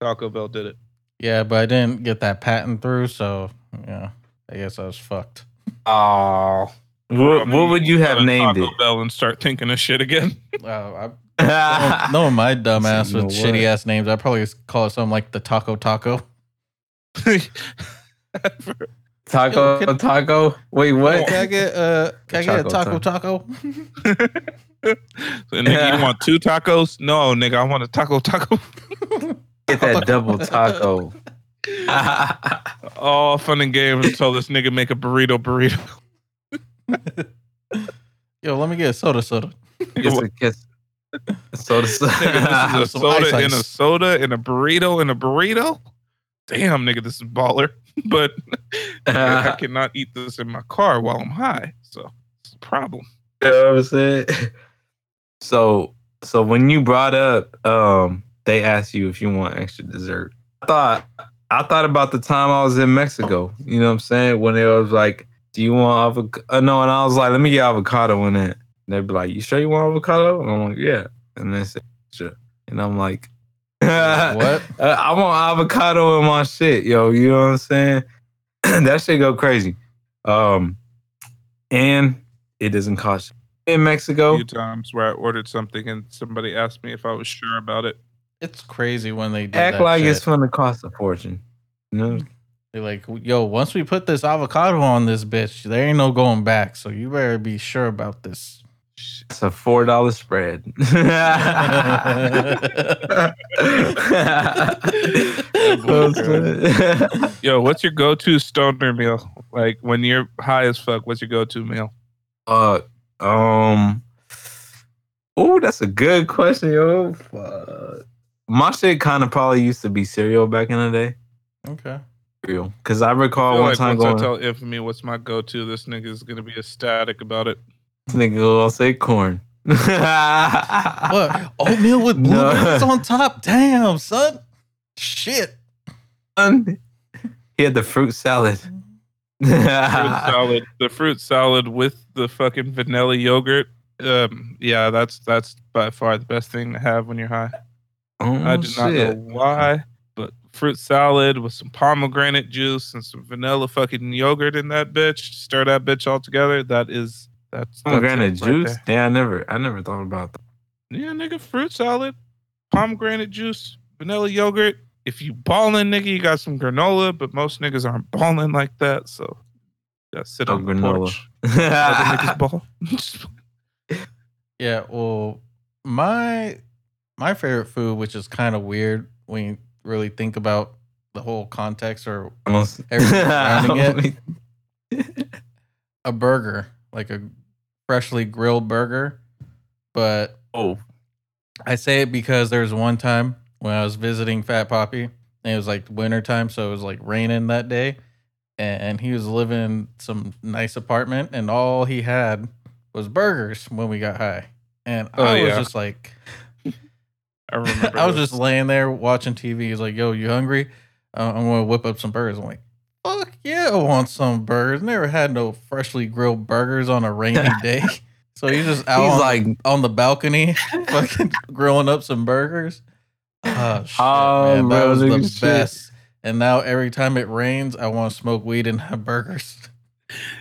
Taco Bell did it. Yeah, but I didn't get that patent through, so yeah, I guess I was fucked. Oh, what, what would you have named Taco it? Bell and start thinking of shit again. (laughs) Uh, I, (laughs) knowing my dumb ass with shitty ass names, I'd probably call it something like the Taco Taco. (laughs) Taco, Yo, can- taco. Wait, what? Can I get uh, can I get a Taco taco taco? So, nigga, you want two tacos? No, nigga, I want a taco taco. Get that double taco. (laughs) All fun and games until this nigga make a burrito burrito. (laughs) Yo, let me get a soda soda. Get some, (laughs) get, Soda. Nigga, this is a Some soda ice in a soda in a burrito in a burrito. Damn, nigga, this is baller. But I cannot eat this in my car while I'm high. So it's a problem. You know what I'm saying? So so when you brought up um they asked you if you want extra dessert. I thought I thought about the time I was in Mexico. You know what I'm saying? When it was like, do you want avocado? Uh, no, and I was like, let me get avocado in that. And they'd be like, you sure you want avocado? And I'm like, yeah. And they said, sure. And I'm like, (laughs) what? uh, I want avocado in my shit, yo. You know what I'm saying? (clears throat) that shit go crazy. Um, and it doesn't cost you. in A Mexico. few times where I ordered something and somebody asked me if I was sure about it. It's crazy when they do Act that like it's shit. gonna cost a fortune. You know? They're like, yo, once we put this avocado on this bitch, there ain't no going back. So you better be sure about this. It's a four dollar spread. (laughs) Yo, what's your go-to stoner meal? Like when you're high as fuck, what's your go-to meal? uh, um. Oh, that's a good question, yo. Fuck. My shit kind of probably used to be cereal back in the day. Okay. Cereal, because I I recall feel one like time once going. I tell Infamy what's my go-to, this nigga is gonna be ecstatic about it. This nigga will say corn. (laughs) What? Oatmeal with No. blueberries on top? Damn, son. Shit. Son, He had the fruit salad. Fruit (laughs) salad, the fruit salad with the fucking vanilla yogurt. Um, yeah, that's that's by far the best thing to have when you're high. Oh, I do not know why, but fruit salad with some pomegranate juice and some vanilla fucking yogurt in that bitch. Stir that bitch all together. That is that's, that's Pomegranate it right juice? there. yeah, I never, I never thought about that. Yeah, nigga, fruit salad, pomegranate juice, vanilla yogurt. If you balling, nigga, you got some granola, but most niggas aren't balling like that, so you gotta sit Oh, on the granola. porch. (laughs) Other niggas ball. (laughs) Yeah, well, my my favorite food, which is kind of weird when you really think about the whole context or Almost- Everything (laughs) surrounding it. a burger, like a freshly grilled burger. But oh, I say it because there was one time when I was visiting Fat Poppy, and it was like winter time, so it was like raining that day, and he was living in some nice apartment, and all he had was burgers when we got high, and Oh, I was yeah. just like, I remember. (laughs) I was just laying there watching TV. He's like, "Yo, you hungry? Uh, I'm gonna whip up some burgers." I'm like, "Fuck yeah, I want some burgers." Never had no freshly grilled burgers on a rainy (laughs) day, so he's just out he's on, like, on the balcony, (laughs) fucking grilling up some burgers. Oh shit, Oh, man, that was the shit. best. And now every time it rains, I want to smoke weed and have burgers.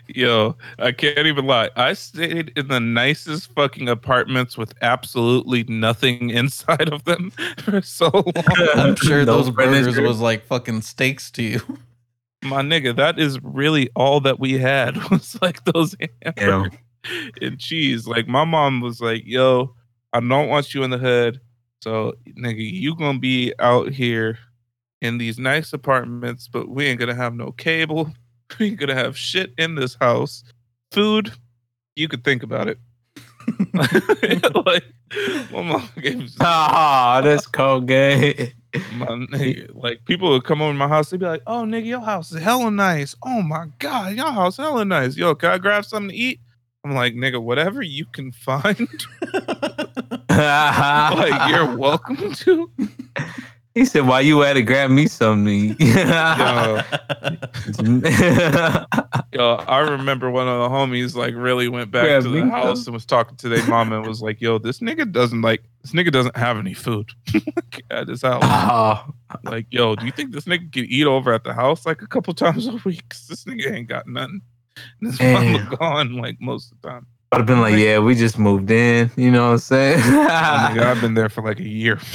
Yo, I can't even lie. I stayed in the nicest fucking apartments with absolutely nothing (laughs) inside of them for so long. (laughs) I'm sure No those burgers was like fucking steaks to you. (laughs) My nigga, that is really all that we had was like those hamburgers and cheese. Like my mom was like, "Yo, I don't want you in the hood, so nigga, you gonna be out here in these nice apartments, but we ain't gonna have no cable. (laughs) We ain't gonna have shit in this house. Food, you could think about it." (laughs) (laughs) like my mom gave ah, that's cold gay. my nigga, like people would come over to my house, they'd be like, "Oh, nigga, your house is hella nice. Oh my god, your house hella nice. Yo, can I grab something to eat?" I'm like, "Nigga, whatever you can find, like you're welcome to." He said, "Why you at it? Grab me something." to eat." (laughs) Yo, I remember one of the homies like really went back Grab to the house some. and was talking to their mom and was like, "Yo, this nigga doesn't like this nigga doesn't have any food (laughs) at his house. oh, ah. Like, yo, do you think this nigga can eat over at the house like a couple times a week? this nigga ain't got nothing. And His mama gone like most of the time. I'd have been like, "Yeah, we just moved in." You know what I'm saying? My nigga, I've been there for like a year. (laughs)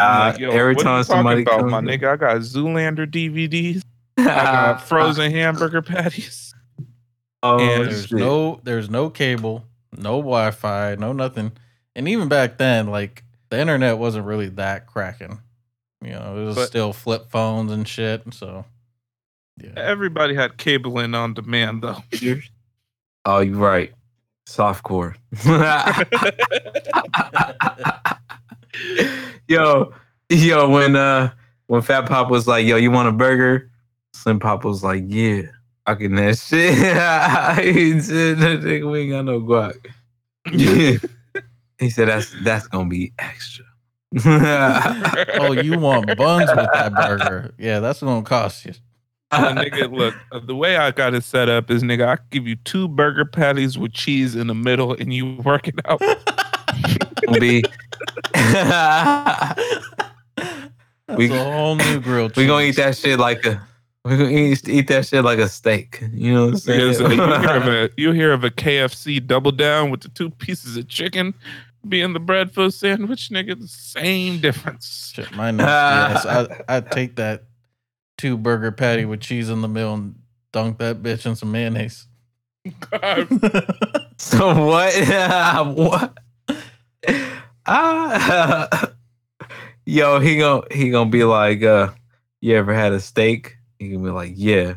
I'm Uh, like, yo, every what are time you talking somebody about, comes my nigga, I got Zoolander DVDs. I got (laughs) frozen hamburger patties. (laughs) Oh, and there's shit. no there's no cable, no Wi-Fi, no nothing. And even back then, like the internet wasn't really that cracking. You know, it was But- still flip phones and shit. So yeah. Everybody had cable in on demand though. Oh, you're right. Softcore. (laughs) (laughs) yo, yo, when uh when Fat Pop was like, yo, you want a burger? Slim Pop was like, yeah, I can that shit. he said, "Nigga, we ain't got no guac. (laughs) he said, that's that's gonna be extra. (laughs) Oh, you want buns with that burger? Yeah, that's gonna cost you. Uh, nigga, look, uh, the way I got it set up is, nigga, I give you two burger patties with cheese in the middle, and you work it out. Gonna be (laughs) That's We- a whole new grilled cheese. we gonna eat that shit like a we gonna eat, eat that shit like a steak. You know what I'm saying? Because, uh, you, hear of (laughs) a, you hear of a KFC double down with the two pieces of chicken being the bread for a sandwich, nigga. The same difference. Shit, my nasty ass. I I'd take that two burger patty with cheese in the middle and dunk that bitch in some mayonnaise. (laughs) so what? what? Ah, (laughs) yo, he gon' he gonna be like, uh, you ever had a steak? He gonna be like, yeah,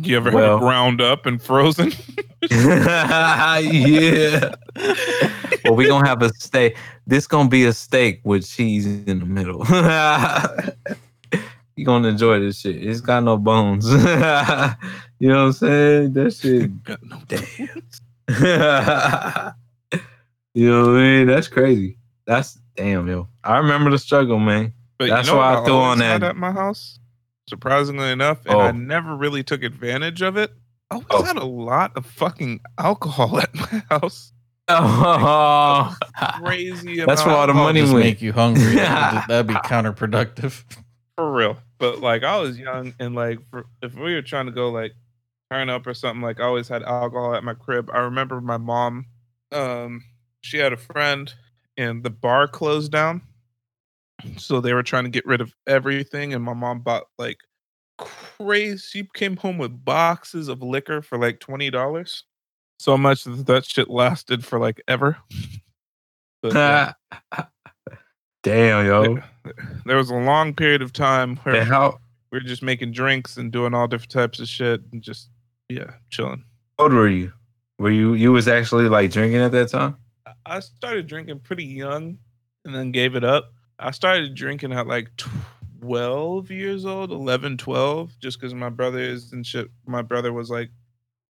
You ever Well- had ground up and frozen? (laughs) (laughs) yeah. well, we gonna have a steak. This gonna be a steak with cheese in the middle. you gonna enjoy this shit. It's got no bones. you know what I'm saying? That shit. Got no Damn. You know what I mean? That's crazy. That's damn, yo. I remember the struggle, man. But That's you know why what I threw always on that- at my house. Surprisingly enough, and I Oh. never really took advantage of it. I always Oh. had a lot of fucking alcohol (laughs) at my house. Oh, (laughs) Crazy. That's amount where all the of money Just went. make you hungry. That'd, (laughs) that'd be counterproductive. for real. But like I was young and like for, if we were trying to go like turn up or something, like I always had alcohol at my crib. I remember my mom, um, she had a friend and the bar closed down. So they were trying to get rid of everything, and my mom bought like crazy. She came home with boxes of liquor for like twenty dollars. So much that that shit lasted for like ever. (laughs) But, yeah, (laughs) damn, yo. there was a long period of time where how we were just making drinks and doing all different types of shit and just yeah chilling How old were you? Were you you was actually like drinking at that time? I- started drinking pretty young and then gave it up i started drinking at like 12 years old 11 12 just because my brothers and shit my brother was like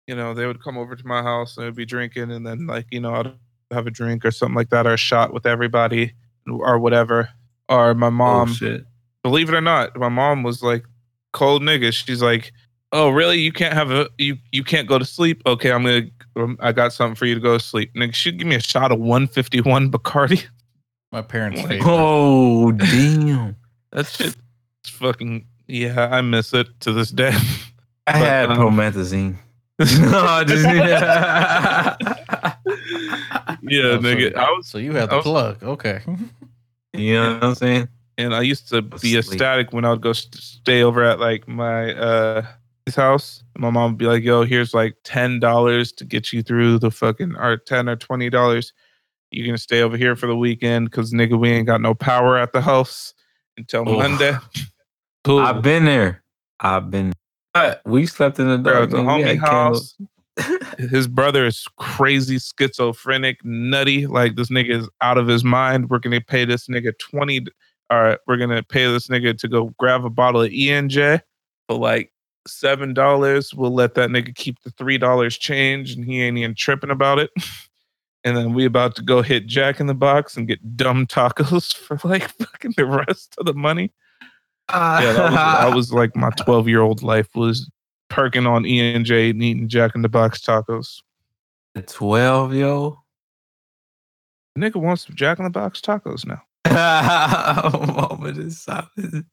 you know they would come over to my house and i'd be drinking and then like you know i'd have a drink or something like that or a shot with everybody or whatever or my mom oh, believe it or not, my mom was like cold nigga. She's like, "Oh, really? You can't have a you you can't go to sleep? Okay, I'm gonna um, I got something for you to go to sleep." Nigga, she'd give me a shot of 151 Bacardi. My parents' Like. Oh damn. That shit, is fucking yeah. I miss it to this day. (laughs) I But, had um, promethazine. (laughs) no, just (laughs) yeah, Oh, nigga. So, I was so you had the was- plug. Okay. you know what I'm saying? and I used to be Sleep. ecstatic when I would go st- stay over at like my uh his house. My mom would be like, "Yo, here's like ten dollars to get you through the fucking or ten or twenty dollars. You're gonna stay over here for the weekend because nigga, we ain't got no power at the house until Oof. Monday." (laughs) Cool. I've been there. I've been. But we slept in the Bro, dark. the homie house. his brother is crazy schizophrenic, nutty. Like this nigga is out of his mind. We're gonna pay this nigga twenty. All right, we're gonna pay this nigga to go grab a bottle of E&J for like seven dollars. We'll let that nigga keep the three dollars change, and he ain't even tripping about it. (laughs) And then we about to go hit Jack in the Box and get dumb tacos (laughs) for like fucking the rest of the money. Uh, yeah, that was, that (laughs) was like my twelve year old life was perking on E&J and eating Jack in the Box tacos. twelve, yo. Nigga wants some Jack in the Box tacos now. Moment of silence.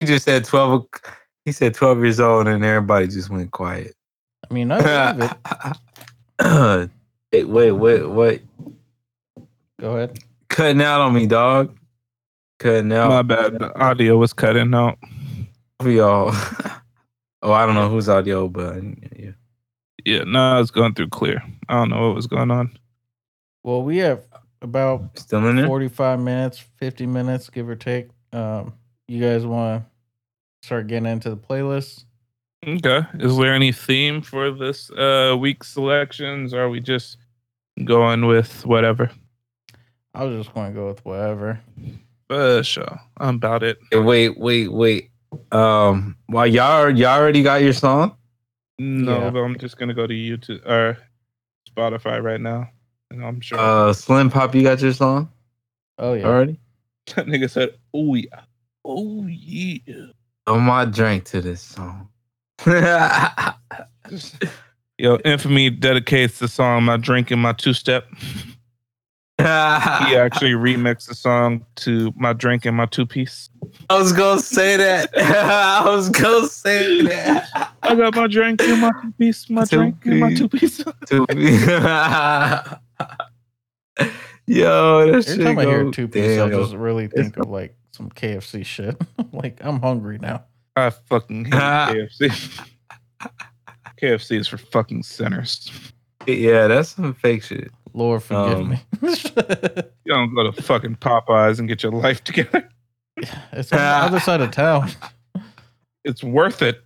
He just said twelve. o- He said twelve years old, and everybody just went quiet. I mean, I believe it. (laughs) wait, wait, wait, wait. Go ahead. Cutting out on me, dog. Cutting out. My bad. The audio was cutting out. for y'all. (laughs) oh, I don't know whose audio, but yeah. Yeah, no, it's going through clear. I don't know what was going on. Well, we have about Still in there? 45 minutes, 50 minutes, give or take. Um, you guys want to start getting into the playlist? Okay. Is there any theme for this uh week's selections? Or are we just going with whatever. I was just going to go with whatever. Uh, sure. I'm about it. Wait, wait, wait. Um, well, y'all y'all already got your song. No, Yeah. but I'm just gonna go to YouTube or Spotify right now, and I'm sure Uh, Slim Pop, you got your song Oh yeah. already. (laughs) that nigga said, "Oh yeah, oh yeah." Oh my drink to this song. (laughs) Yo, Infamy dedicates the song "My Drink and My Two Step." He actually remixed the song to "My Drink and My Two Piece." I was gonna say that. (laughs) I was gonna say that. I got my drink and my two piece, my Two drink and my two piece. two piece. (laughs) To be- Yo, that Every shit time I hear two piece, I just really think of like some KFC shit. (laughs) like I'm hungry now. I fucking hate (laughs) KFC. KFC is for fucking sinners. Yeah, that's some fake shit. Lord forgive Um, me. (laughs) You don't go to fucking Popeyes and get your life together. it's on the other side of town. It's worth it.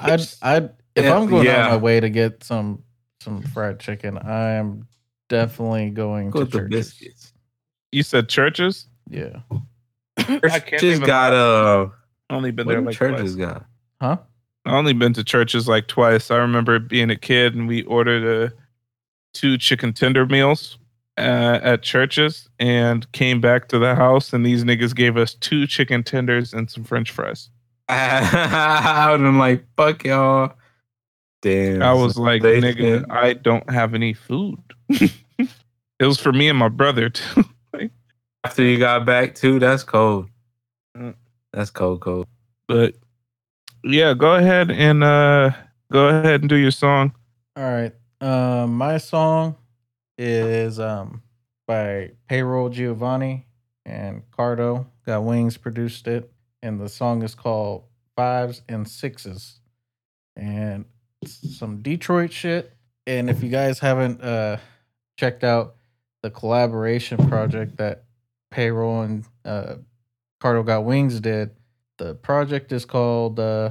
I'd, I'd, if Yeah, I'm going out of my way to get some some fried chicken, I am definitely going Go to with the Church's. biscuits. You said Church's? Yeah. I can't Just even got uh, only been what there them like Church's twice. got. Huh? I only been to Church's like twice. I remember being a kid and we ordered a two chicken tender meals uh, at Church's and came back to the house and these niggas gave us two chicken tenders and some French fries. (laughs) I would have like fuck y'all. Damn. I was like, they nigga, think- I don't have any food. (laughs) it was for me and my brother (laughs) too. after you got back too. That's cold. Mm. That's cold, cold. But yeah, go ahead and uh go ahead and do your song. All right. Um, my song is um by Payroll Giovanni and Cardo. Got Wings produced it, and the song is called Fives and Sixes, and it's some Detroit shit. And if you guys haven't uh checked out the collaboration project that Payroll and uh Cardo Got Wings did, the project is called uh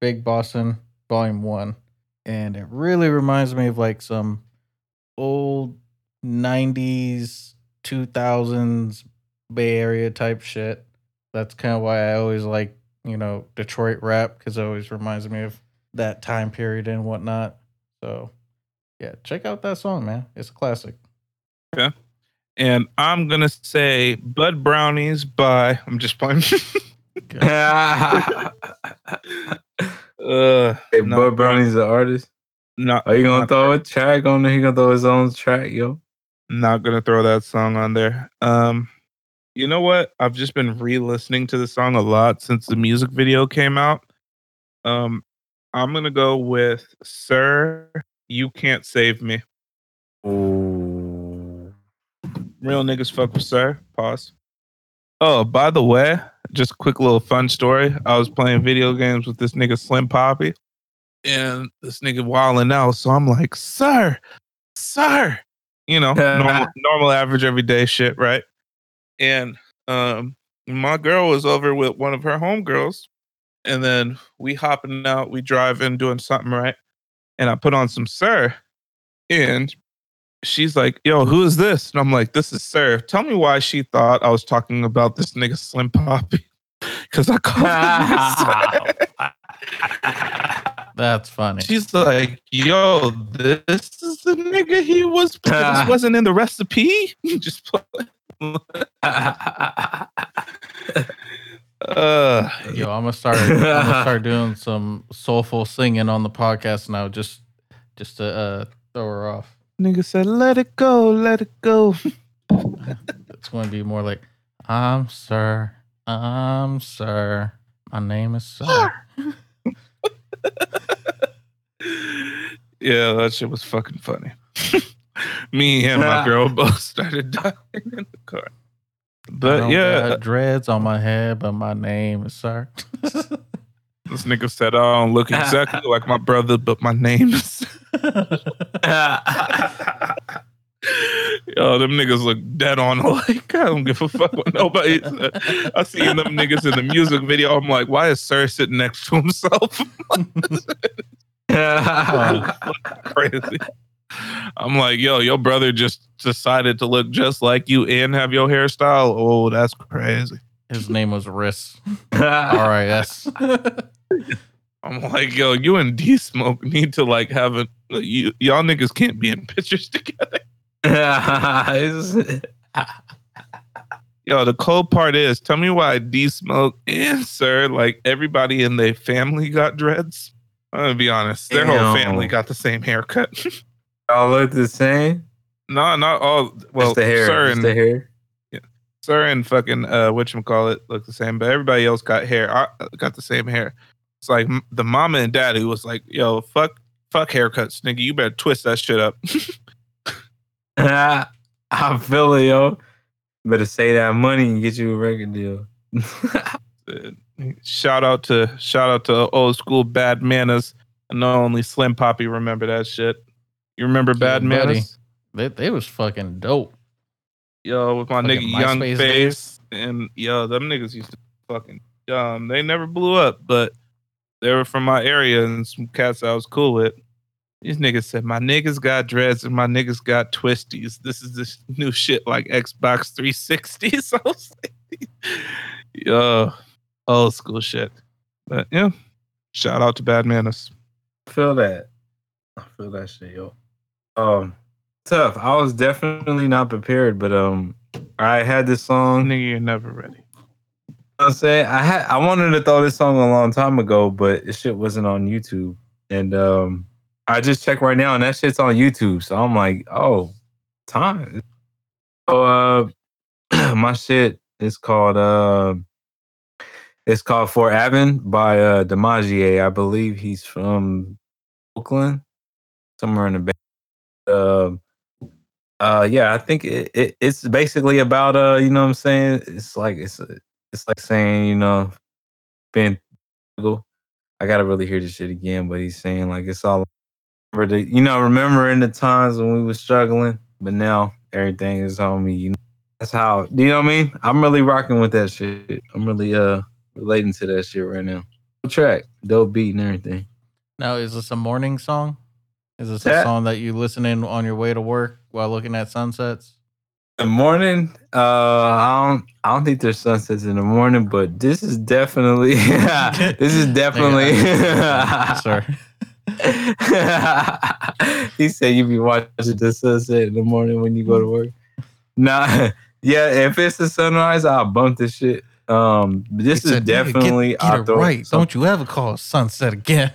Big Bossin Volume One and it really reminds me of like some old 90s 2000s bay area type shit that's kind of why i always like you know detroit rap because it always reminds me of that time period and whatnot so yeah check out that song man it's a classic Okay. And I'm gonna say Bud Brownies by I'm just playing. (laughs) hey, uh no, Bud Brownie's the artist. not Are you gonna not, throw a track on there? He gonna throw his own track, yo. not gonna throw that song on there. Um you know what? I've just been re-listening to the song a lot since the music video came out. Um I'm gonna go with Sir You Can't Save Me. Ooh. Real niggas fuck with Sir. Pause. Oh, by the way, just a quick little fun story. I was playing video games with this nigga Slim Poppy, and this nigga wilding out. So I'm like, Sir, Sir, you know, normal, normal, average, everyday shit, right? And um, my girl was over with one of her homegirls, and then we hopping out, we drive driving, doing something, right? And I put on some Sir, and she's like, "Yo, who is this?" And I'm like, "This is Sir." Tell me why she thought I was talking about this nigga Slim Poppy, (laughs) because I called (laughs) that's funny She's like, "Yo, this is the nigga he was. (laughs) This wasn't in the recipe. Just put." Uh, yo i'm gonna start i'm gonna (laughs) start doing some soulful singing on the podcast now just just to uh throw her off nigga said, "Let it go, let it go." It's going to be more like, I'm Sir, I'm Sir, my name is Sir. (laughs) yeah, that shit was fucking funny. (laughs) Me and my girl both started dying in the car. I But don't yeah, got uh, dreads on my head, but my name is Sir. (laughs) this nigga said, "I don't look exactly (laughs) like my brother, but my name is." (laughs) Yo, them niggas look dead on alike. I don't give a fuck what nobody. I seen them niggas in the music video. I'm like, why is Sir sitting next to himself? Crazy. I'm like, yo, your brother just decided to look just like you and have your hairstyle. Oh, that's crazy. His name was Riss. (laughs) R-I-S. (laughs) I'm like, yo, you and D Smoke need to like have a you, y'all niggas can't be in pictures (laughs) together. It's- Yo, the cold part is, tell me why D Smoke and Sir, like everybody in their family got dreads. I'm gonna be honest, their whole family got the same haircut. All look the same. no, not all. Well, Just the hair. Sir and the hair. Yeah, Sir and fucking uh, whatchamacallit look the same, but everybody else got hair. I got the same hair. It's like the mama and daddy was like, "Yo, fuck, fuck haircuts, nigga. You better twist that shit up." (laughs) I feel it, yo. Better say that money and get you a record deal. (laughs) Shout out to shout out to old school bad manners. I know only Slim Poppy remember that shit. You remember bad buddy. manners? They, they was fucking dope. Yo, with my Fucking nigga Young MySpace Face and yo, them niggas used to fucking um they never blew up, but they were from my area and some cats I was cool with. These niggas said my niggas got dreads and my niggas got twisties. This is this new shit like Xbox 360. (laughs) So I was like, yo, old school shit. But yeah, shout out to Bad Manners. feel that. I feel that shit, yo. Um, tough. I was definitely not prepared, but um, I had this song. Nigga, you're never ready. You know I'm saying I had I wanted to throw this song a long time ago, but this shit wasn't on YouTube. And um I just checked right now and that shit's on YouTube. So I'm like, oh, time. So uh (clears throat) my shit is called uh it's called For Avon by uh Demagier. I believe he's from Oakland, somewhere in the Bay. Um uh yeah, I think it, it it's basically about uh, you know what I'm saying? It's like it's it's like saying, you know, being I gotta really hear this shit again, but he's saying like it's all you know, remembering the times when we were struggling, but now everything is on me. You know? That's how do you know what I mean? I'm really rocking with that shit. I'm really uh relating to that shit right now. Track, dope beat and everything. Now, is this a morning song? Is this a song that you listen in on your way to work while looking at sunsets? The morning, uh, I don't, I don't think there's sunsets in the morning, but this is definitely, (laughs) (laughs) this is definitely. (laughs) Sir. he said you be watching the sunset in the morning when you go to work. Nah, yeah, if it's a sunrise, I'll bump this shit. Um, this is said, "Nigga, get- definitely get, I'll it right. Don't you ever call it sunset again?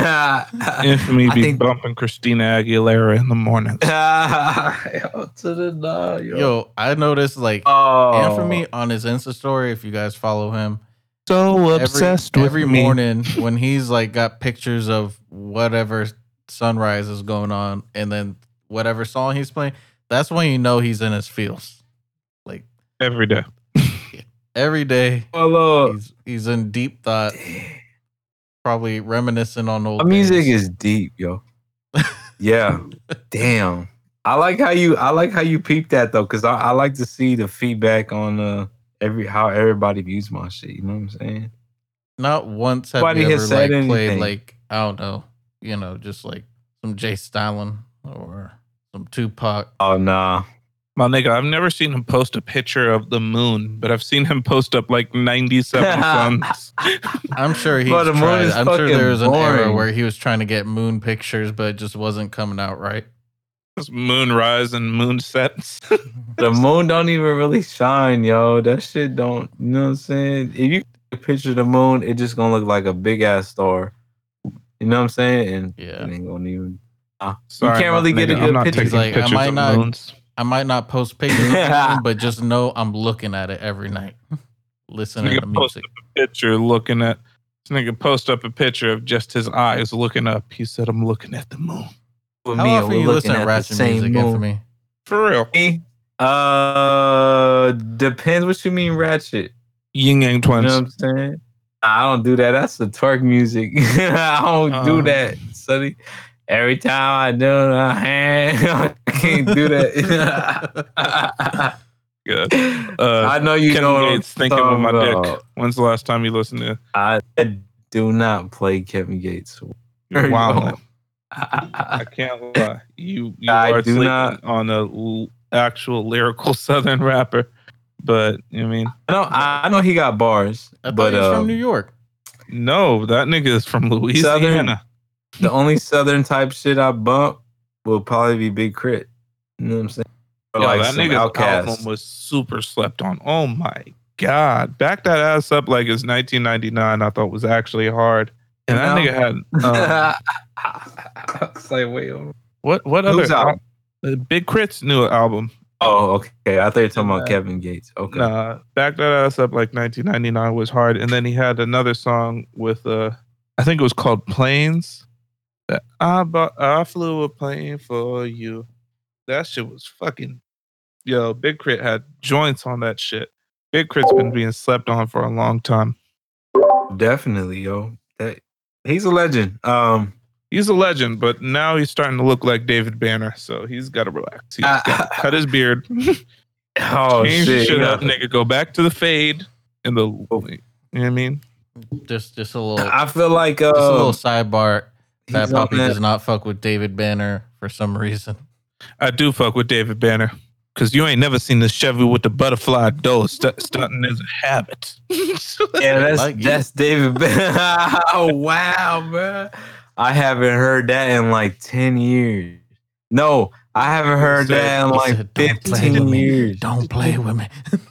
(laughs) Infamy I be think- bumping Christina Aguilera in the morning. (laughs) yo, to the nah, yo. Yo, I noticed like oh, Infamy on his Insta story. If you guys follow him, So obsessed every, every morning (laughs) when he's like got pictures of whatever sunrise is going on, and then whatever song he's playing, that's when you know he's in his feels. Like every day. every day, Follow. he's he's in deep thought, probably reminiscing on old My music days. is deep, yo. Yeah. (laughs) Damn. I like how you I like how you peeped that though, because I, I like to see the feedback on uh every how everybody views my shit. You know what I'm saying? Not once have Nobody you has ever said like played anything. like I don't know, you know, just like some J. Stalin or some Tupac. Oh nah. My nigga, I've never seen him post a picture of the moon, but I've seen him post up like 97 (laughs) suns. I'm sure he's Bro, the moon tried. is I'm sure there was an era where he was trying to get moon pictures, but it just wasn't coming out right. Moonrise and moon sets. (laughs) The moon don't even really shine, yo. That shit don't you know what I'm saying? If you picture the moon, it just gonna look like a big ass star. You know what I'm saying? And Yeah. it ain't gonna even uh, Sorry, can't my really get a good I'm not picture. taking Like, I pictures might of not- moons. I might not post pictures, of (laughs) but just know I'm looking at it every night, (laughs) listening Nigga to post music. Picture looking at this nigga post up a picture of just his eyes looking up. He said, "I'm looking at the moon." with How me, often we're you looking listen to at the ratchet same music? moon. For me, For real. Me? Uh, depends what you mean ratchet. Ying Yang You twins. know what I'm saying? I don't do that. That's the twerk music. (laughs) I don't Uh. do that, sonny. Every time I do a hand, (laughs) I can't do that. (laughs) Good. (laughs) Uh, I know you Kevin know what I'm Gates thinking with my talking dick. When's the last time you listened to? I do not play Kevin Gates. Wow. I can't lie. You you I are do not- on a l- actual lyrical Southern rapper, but I mean, I know I know he got bars, I thought but he was uh, from New York. no, that nigga is from Louisiana. The only southern type shit I bump will probably be Big Crit. You know what I'm saying? Yo, like that nigga's Outkast. album was super slept on. Oh my god, back that ass up like it's 1999. I thought was actually hard, and that No. nigga had um, (laughs) it's like wait. what what Whose other uh, Big K.R.I.T.'s new album. Oh, okay. I thought you were talking about Uh, Kevin Gates. Okay. Nah, back that ass up like 1999 was hard, and then he had another song with uh, I think it was called Planes. That I bought, I flew a plane for you. That shit was fucking. Yo, Big K.R.I.T. had joints on that shit. Big K.R.I.T.'s been being slept on for a long time. Definitely, yo. That, he's a legend. Um, He's a legend, but now he's starting to look like David Banner, so he's got to relax. He's got to cut his beard, (laughs) oh change shit. the shit yeah. up, nigga. Go back to the fade and the. You know what I mean? Just just a little I feel like just a little uh, sidebar. Fat he's on Poppy does not fuck with David Banner for some reason. I do fuck with David Banner because you ain't never seen the Chevy with the butterfly door stu- stunting as a habit. (laughs) Yeah, that's Like that's David. Banner. (laughs) oh wow, bro! I haven't heard that in like ten years. No, I haven't heard said- that in he like said, "Don't play fifteen with me. years. Don't play with me. (laughs)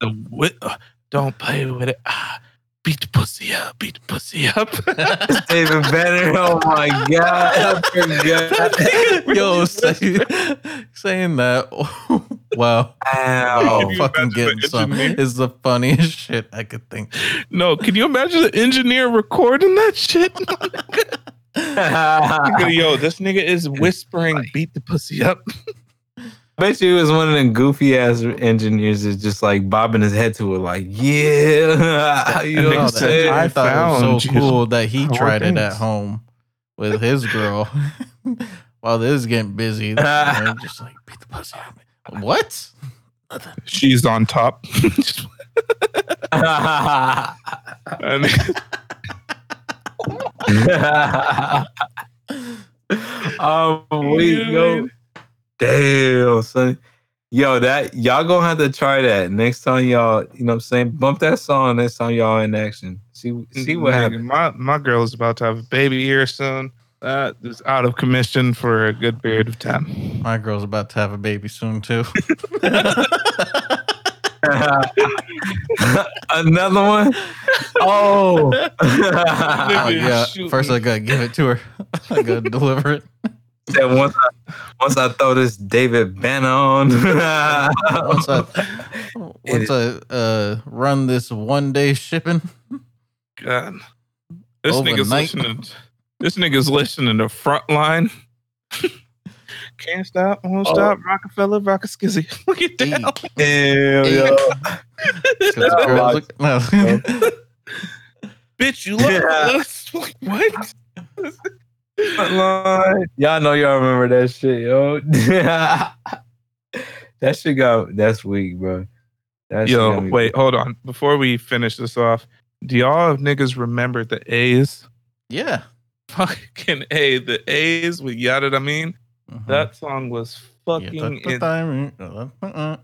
The wi- uh, don't play with it. Ah, beat the pussy up. Beat the pussy up. It's David Banner. Oh my god, I forgot. Yo, say, saying that. (laughs) wow. Wow. Oh, fucking getting some is the funniest (laughs) shit I could think. no, can you imagine the engineer recording that shit? (laughs) Yo, this nigga is whispering, beat the pussy up. Bet you it was one of them goofy ass engineers that's just like bobbing his head to it, like, yeah. (laughs) you know what I'm saying? I thought it was so you cool that he (laughs) tried it at home with his girl (laughs) while this is getting busy. just like beat the pussy out of me. What? Nothing. She's on top. And um, wait, You damn, son. Yo, that y'all gonna have to try that next time y'all, you know what I'm saying? Bump that song next time y'all in action. See see what happens. My my girl is about to have a baby here soon. That is out of commission for a good period of time. My girl's about to have a baby soon too. (laughs) (laughs) Another one? Oh. Oh, (laughs) yeah. First. I gotta give it to her. I gotta deliver it. Said once I once I throw this David Banner on. (laughs) Once I (laughs) once I uh, run this one day shipping, God. This nigga's Overnight. listening. This nigga's listening to Frontline. (laughs) Can't stop, won't Oh. stop. Rockefeller, Rockaskizzy. Look at Hey, that. Damn, Hey. yo. 'cause the girls look- no. Bitch, you love Yeah. us. What? Frontline. Y'all know y'all remember that shit, yo. (laughs) that shit got that's weak, bro. That Yo, got me- wait, hold on. Before we finish this off, do y'all niggas remember the A's? yeah. Fucking A. The A's with Yada I mean. Mhm. That song was fucking. da- in- da- da-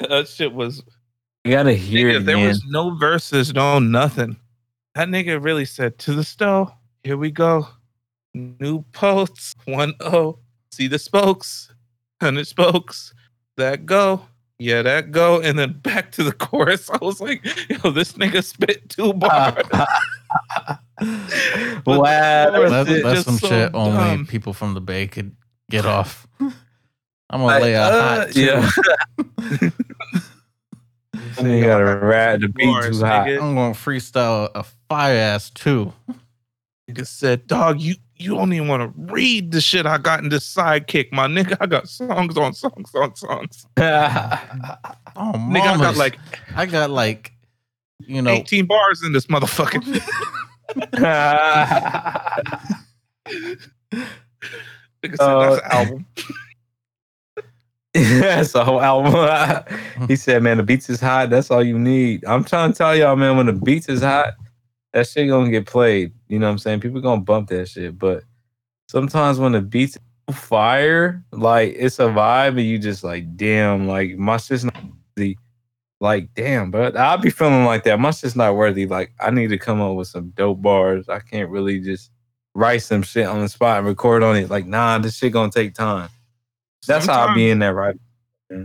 (laughs) that shit was You gotta hear Nigga, it, there man. was no verses, no nothing. That nigga really said, To the stove, here we go. New posts, 1 0. See the spokes, 100 spokes. That go. Yeah, that go. And then back to the chorus. (laughs) I was like, Yo, this nigga spit two bars. (laughs) wow, But that the was That's, that's just some so shit only dumb. people from the Bay could get (laughs) off. I'm gonna Like, lay a uh, hot two. yeah. You gotta rap the beat too hot. I'm gonna freestyle a fire ass two. Nigga said, Dog, you, you don't even want to read the shit I got in this sidekick, my nigga. I got songs on songs on songs. (laughs) Oh, my! Nigga, I got like I got like, you know, 18 bars in this motherfucker. (laughs) Nigga said, Uh, that's an album. (laughs) That's a whole album. he said, "Man, the beats is hot. That's all you need." I'm trying to tell y'all, man. When the beats is hot, that shit gonna get played. You know what I'm saying? People gonna bump that shit. But sometimes when the beats fire, like it's a vibe, and you just like, damn, like my shit's not worthy. Like, damn, but I'll be feeling like that. My shit's not worthy. Like, I need to come up with some dope bars. I can't really just write some shit on the spot and record on it. Like, nah, this shit gonna take time. That's how I be in that right.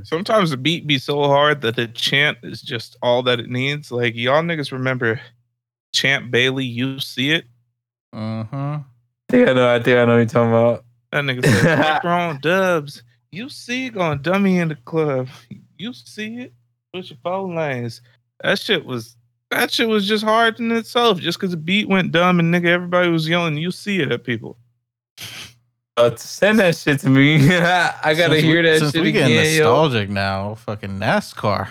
Sometimes the beat be so hard that the chant is just all that it needs. Like y'all niggas remember Champ Bailey, you see it? Uh huh. I think I know. I think I know what you're talking about. That nigga said, (laughs) "Wrong dubs. You see it going dummy in the club. You see it. Push your phone lanes. That shit was that shit was just hard in itself. Just because the beat went dumb and nigga everybody was yelling, you see it at people. Uh, send that shit to me. (laughs) I gotta Since hear we, that since shit we again. getting yo. nostalgic now. Fucking NASCAR.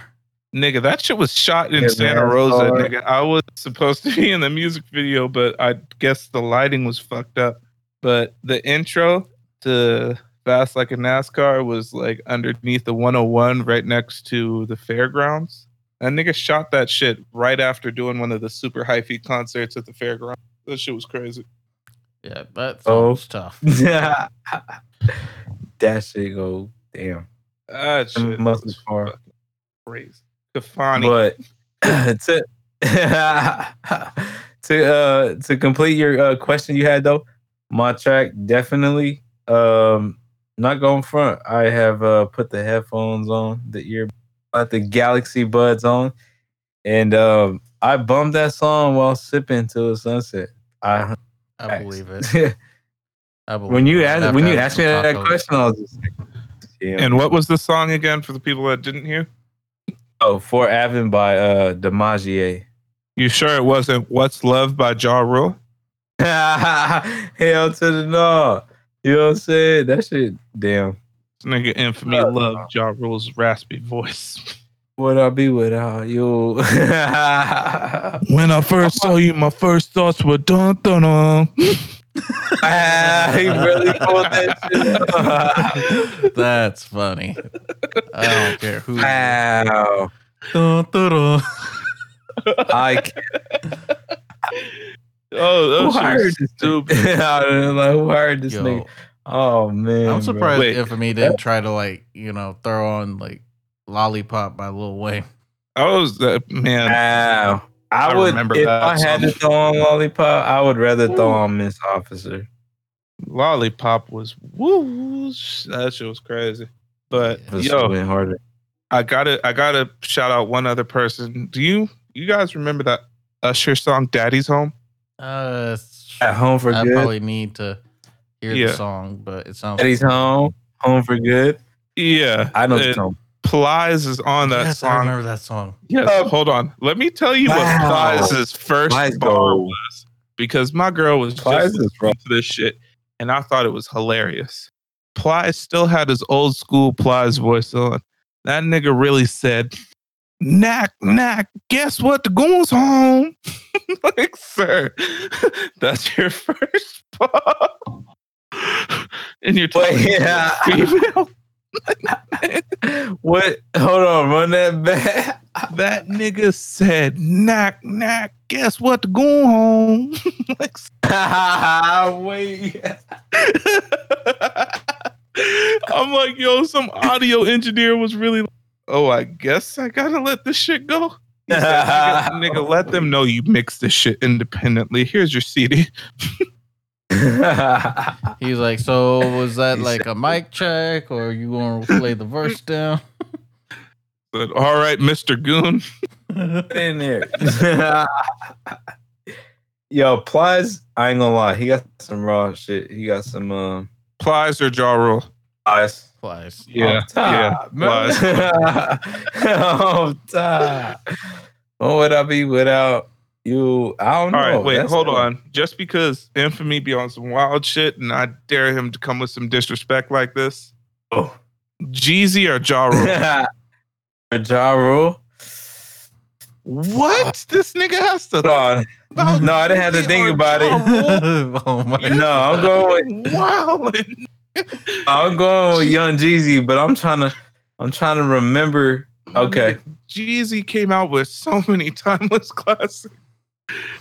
Nigga, that shit was shot in Yeah, Santa man, Rosa. hard. Nigga, I was supposed to be in the music video, but I guess the lighting was fucked up. But the intro to Fast Like a NASCAR was like underneath the 101 right next to the fairgrounds. That nigga shot that shit right after doing one of the super high feet concerts at the fairgrounds. That shit was crazy. Yeah, that Oh. sounds tough. (laughs) that shit go damn. That shit must was be far. crazy. Kafani. But (clears throat) to (laughs) to uh to complete your uh, question you had though, my track definitely um not going front. I have uh put the headphones on, the ear uh, the Galaxy Buds on, and um I bummed that song while sipping till the sunset. I I (laughs) believe it. (laughs) I believe when you it. Asked when you asked me that tacos. question, I was just like, yeah. and what was the song again for the people that didn't hear? Oh, for Avon by uh Demagier. You sure it wasn't What's Love by Ja Rule? (laughs) Hell to the no. You know what I'm saying? That shit, damn. This nigga infamy Uh, loved Ja Rule's raspy voice. What I be without you? (laughs) When I first saw you, my first thoughts were dun dun dun. (laughs) He really pulled that shit. (laughs) That's funny. I don't care who. wow. Dun, dun, dun. I (laughs) can't. Oh, Who that hired was this stupid. nigga? I don't know, who hired this Yo, nigga? Oh man. I'm surprised Wait. Infamy didn't try to like you know throw on like Lollipop by Lil Wayne. I was that man. Wow. I, I would remember if that I had to throw on lollipop, I would rather throw on Miss Officer. Lollipop was woo. That shit was crazy. But Yeah. It was yo, harder. I gotta I gotta shout out one other person. Do you you guys remember that Usher song Daddy's Home? Uh, At home for I good. I probably need to hear Yeah. the song, but it sounds. Eddie's home. Home for good. Yeah. I know the song. Plies is on that yes, I song. remember that song. Yes, Oh. hold on. Let me tell you what Wow. Plies' first Plies bar go. was. Because my girl was Plies just is listening to this shit, and I thought it was hilarious. Plies still had his old school Plies voice on. That nigga really said, Knack, knack, guess what? The goon's home. (laughs) like, sir, (laughs) that's your first (laughs) bar. and you're Wait, yeah. female. (laughs) What? Hold on, run that back. (laughs) That nigga said, knock, knock. guess what? Goon home. (laughs) Wait. I'm like, yo, some audio engineer was really like, oh, I guess I gotta let this shit go. Said, nigga, nigga, let them know you mix this shit independently. Here's your CD. (laughs) He's like, so was that He like said- a mic check, or you gonna play the verse (laughs) down? Said, all right, Mr. Goon. in there. (laughs) Yo, Plies, I ain't gonna lie, he got some raw shit. He got some um Plies or Ja Rule. Plies. Plies. Yeah, Off top, yeah, man. Off top. What would I be without you? I don't know. All right, wait, That's hold it. on. Just because Infamy be on some wild shit and I dare him to come with some disrespect like this, Oh. Jeezy or Ja Rule? (laughs) Uh, ja Rule? what? This nigga has to. On. No, I didn't have to think about it. (laughs) oh my! No, I'm going with (laughs) Wow. I'm going with Young Jeezy, but I'm trying to I'm trying to remember. Okay. Jeezy came out with so many timeless classics.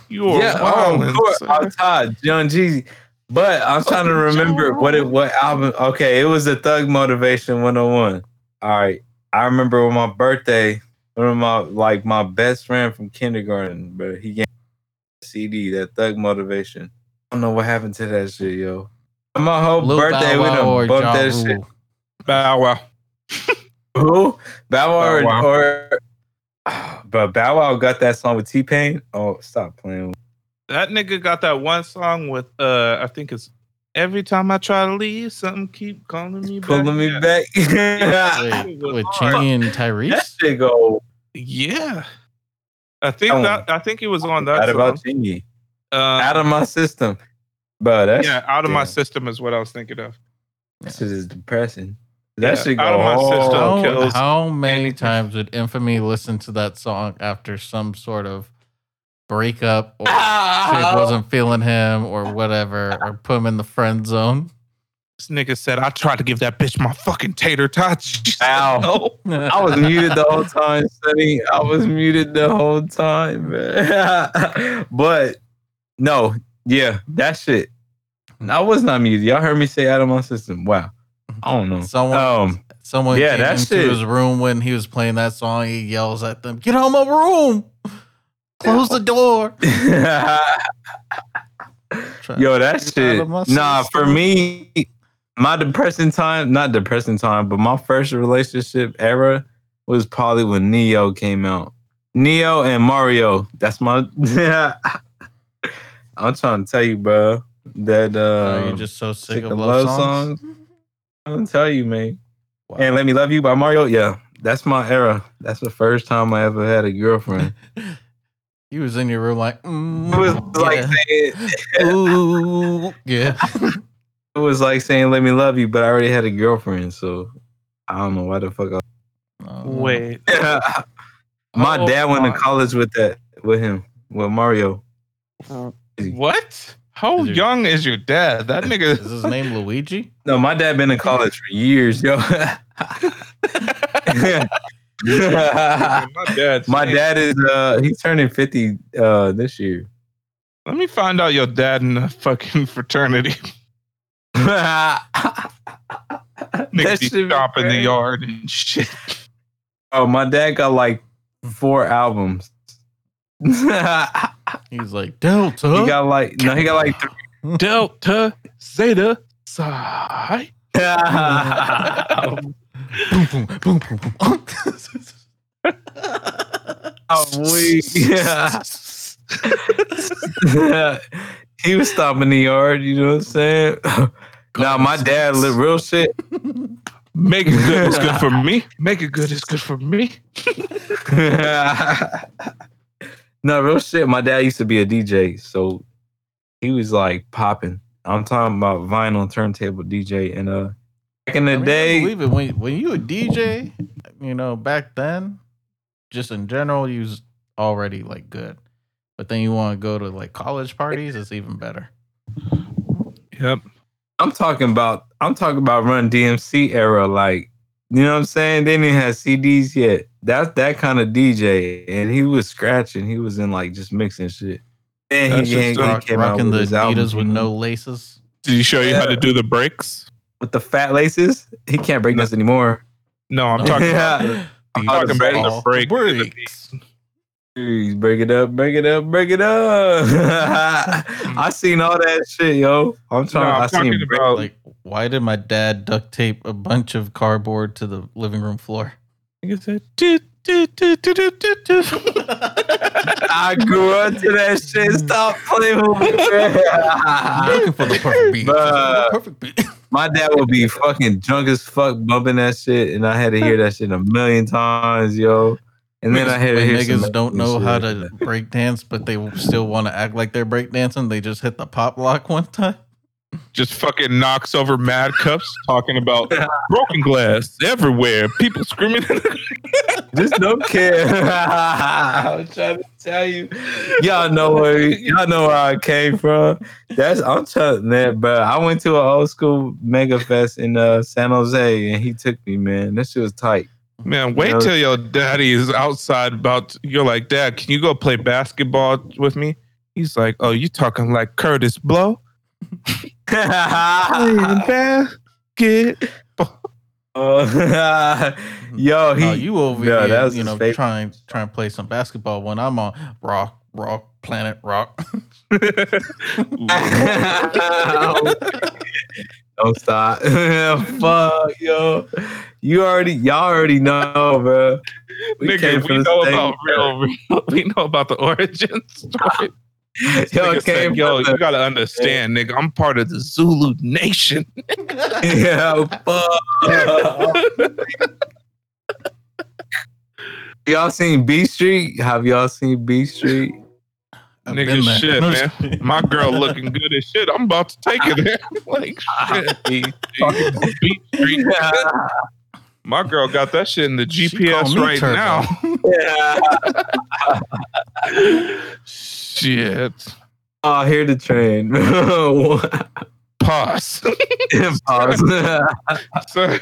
You are Yeah, wild. oh, of course, I'm tired, Young Jeezy. But I'm trying to (laughs) remember what it what album. Okay, it was the Thug Motivation 101. All right, I remember on my birthday, one of my like my best friend from kindergarten, but he gave me a CD that Thug Motivation. I don't know what happened to that shit, yo. My whole Lil birthday, Bow we Wow or done bumped Ja that shit. Rule? Bow Wow. Who? Bow Wow, Bow Wow. or (sighs) but Bow Wow got that song with T Pain. Oh, stop playing. That nigga got that one song with uh I think it's every time I try to leave, something keep calling me back. Pulling me Yeah. back. (laughs) Wait, with hard. Chingy and that Tyrese? shit go Yeah. I think Oh. that I think it was on that out song. about Chingy. Um, out of my system. But yeah, out of my system is what I was thinking of. This is depressing. That Yeah, shit go out of my system. How, kills how many anything. times did Infamy listen to that song after some sort of breakup or (laughs) chick wasn't feeling him or whatever, or put him in the friend zone? This nigga said I tried to give that bitch my fucking tater tots. (laughs) She Ow. no. I was muted the whole time, Sonny. I was muted the whole time, man. (laughs) but no, yeah, that shit. I was not muted. Y'all heard me say out of my system. Wow. I don't know. Someone, Um, someone yeah, came that into shit- his room when he was playing that song. He yells at them, "Get out of my room! Close the door!" (laughs) Try- Yo, that shit. of my Nah, for me, my depressing time, not depressing time, but my first relationship era was probably when Ne-Yo came out. Ne-Yo and Mario. That's my. (laughs) I'm trying to tell you, bro, that Oh, uh, you're just so sick, sick of of love, love songs. songs. I'm gonna tell you, man. Wow. And "Let Me Love You" by Mario. Yeah, that's my era. That's the first time I ever had a girlfriend. (laughs) He was in your room like, mm, It was like saying, (laughs) Ooh, yeah. (laughs) it was like saying "Let Me Love You," but I already had a girlfriend, so I don't know why the fuck. I Oh, Wait. My Oh dad went to college with that with him with Mario. What? How Is your- young is your dad? That nigga. Is his name Luigi? No, my dad been in college for years, yo. (laughs) my dad. my dad is uh he's turning 50 uh this year. Let me find out your dad in a fucking fraternity. (laughs) (laughs) that Niggas be shit stomping the yard and shit. Oh, my dad got like four albums. He He's like, Delta. He got like no, he got like three. (laughs) Delta Zeta Psi. boom, boom, boom, boom, boom. oh, we, yeah. (laughs) he was stomping the yard, you know what I'm saying? (laughs) now my dad lived real shit. Make it good is good for me. Make it good is good for me. No, real shit. My dad used to be a DJ, so he was like popping. I'm talking about vinyl turntable DJ, and uh, back in the I mean, I day, believe it. When, when you a DJ, you know, back then, just in general, you was already like good. But then you want to go to like college parties, it's even better. Yep. I'm talking about I'm talking about Run DMC era, like you know what I'm saying. They didn't have CDs yet. That's that kind of DJ, and he was scratching. He was in like just mixing shit. And That's he, just he Rock, came out rocking with the his album, with no mm-hmm. laces. Did he show you how to do the breaks? with the fat laces. He can't break this anymore. No, I'm talking (laughs) about the, I'm talking about the break. Breaks. Jeez, break it up, break it up, break it up. (laughs) (laughs) I seen all that shit, yo. I'm No. I'm I seen talking break- about Like, why did my dad duct tape a bunch of cardboard to the living room floor? Nigga said, "Do, do, do, do, do, do, do." I grew up to that shit. Stop playing with me. I'm looking for the perfect beat. Bruh. The perfect beat. (laughs) My dad would be fucking drunk as fuck bumping that shit, and I had to hear that shit a million times, yo. And then I had to when hear some niggas don't know shit. how to break dance, but they still want to act like they're break dancing. They just hit the pop lock one time. Just fucking knocks over mad cups, talking about broken glass everywhere. People screaming. (laughs) Just don't care. (laughs) I was trying to tell you. Y'all know where y'all know where I came from. That's I'm telling that, bro. I went to an old school mega fest in uh, San Jose, and he took me, man. That shit was tight. Man, wait You know- till your daddy is outside about you're like, Dad, can you go play basketball with me? He's like, Oh, you talking like Kurtis Blow? Basket. Uh, (laughs) yo, he oh, you over no, here, that was you know, favorite. trying trying to play some basketball when I'm on rock, rock, planet rock. (laughs) (laughs) Don't stop. Fuck, yo. You already, y'all already know, bro. Nigga, came we from the know about real, real. We know about the origin story. Yo, Nigga said, yo, you gotta understand, nigga. I'm part of the Zulu Nation. (laughs) yeah, (laughs) fuck. y'all seen Beat Street? Have y'all seen Beat Street? I've Nigga, been there. shit, man. My girl looking good as shit. I'm about to take it there. (laughs) like ah, shit. Talking about Beat Street. My girl got that shit in the GPS called me right Turbo. now. Shit. oh, hear the train. (laughs) Pause. (laughs) Pause. (laughs) So,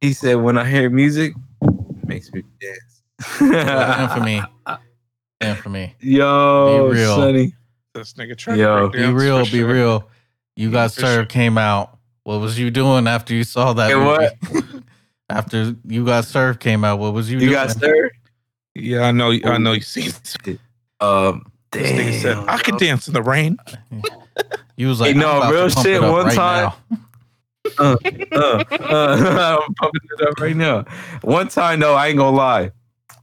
he said, "When I hear music, it makes me dance." Infamy. Infamy. Yo, Be real. Sonny. this nigga trying Yo. to Be break dance real, for be sure. real. You got For served came out. What was you doing after you saw that Hey, movie? after you got served came out, what was you, You doing? got stirred? Yeah, I know. I know. You seen it. Um, nigga said I could dance in the rain. (laughs) You was like, Hey, no, I'm about real to shit, one right time- now. (laughs) uh, uh, I'm pumping it up right now. One time though, I ain't gonna lie.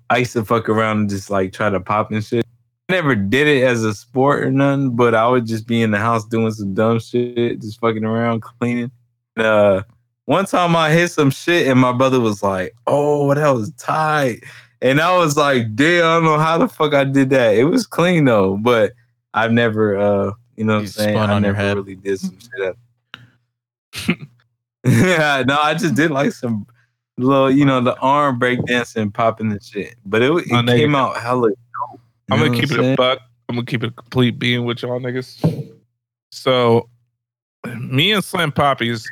I used to fuck around and just like try to pop and shit. I never did it as a sport or nothing, but I would just be in the house doing some dumb shit, just fucking around, cleaning. Uh, one time I hit some shit and my brother was like, "Oh, that was tight," and I was like, "Damn, I don't know how the fuck I did that." It was clean though, but I've never, uh, you know, what I'm saying spun I on your never head. really did some shit. Up. (laughs) yeah, (laughs) no, I just did like some little, you know, the arm break dancing, popping and shit. But it, it My nigga. came out hella. dope, you I'm gonna keep it saying? a buck. I'm gonna keep it a complete being with y'all niggas. So, me and Slim Poppy's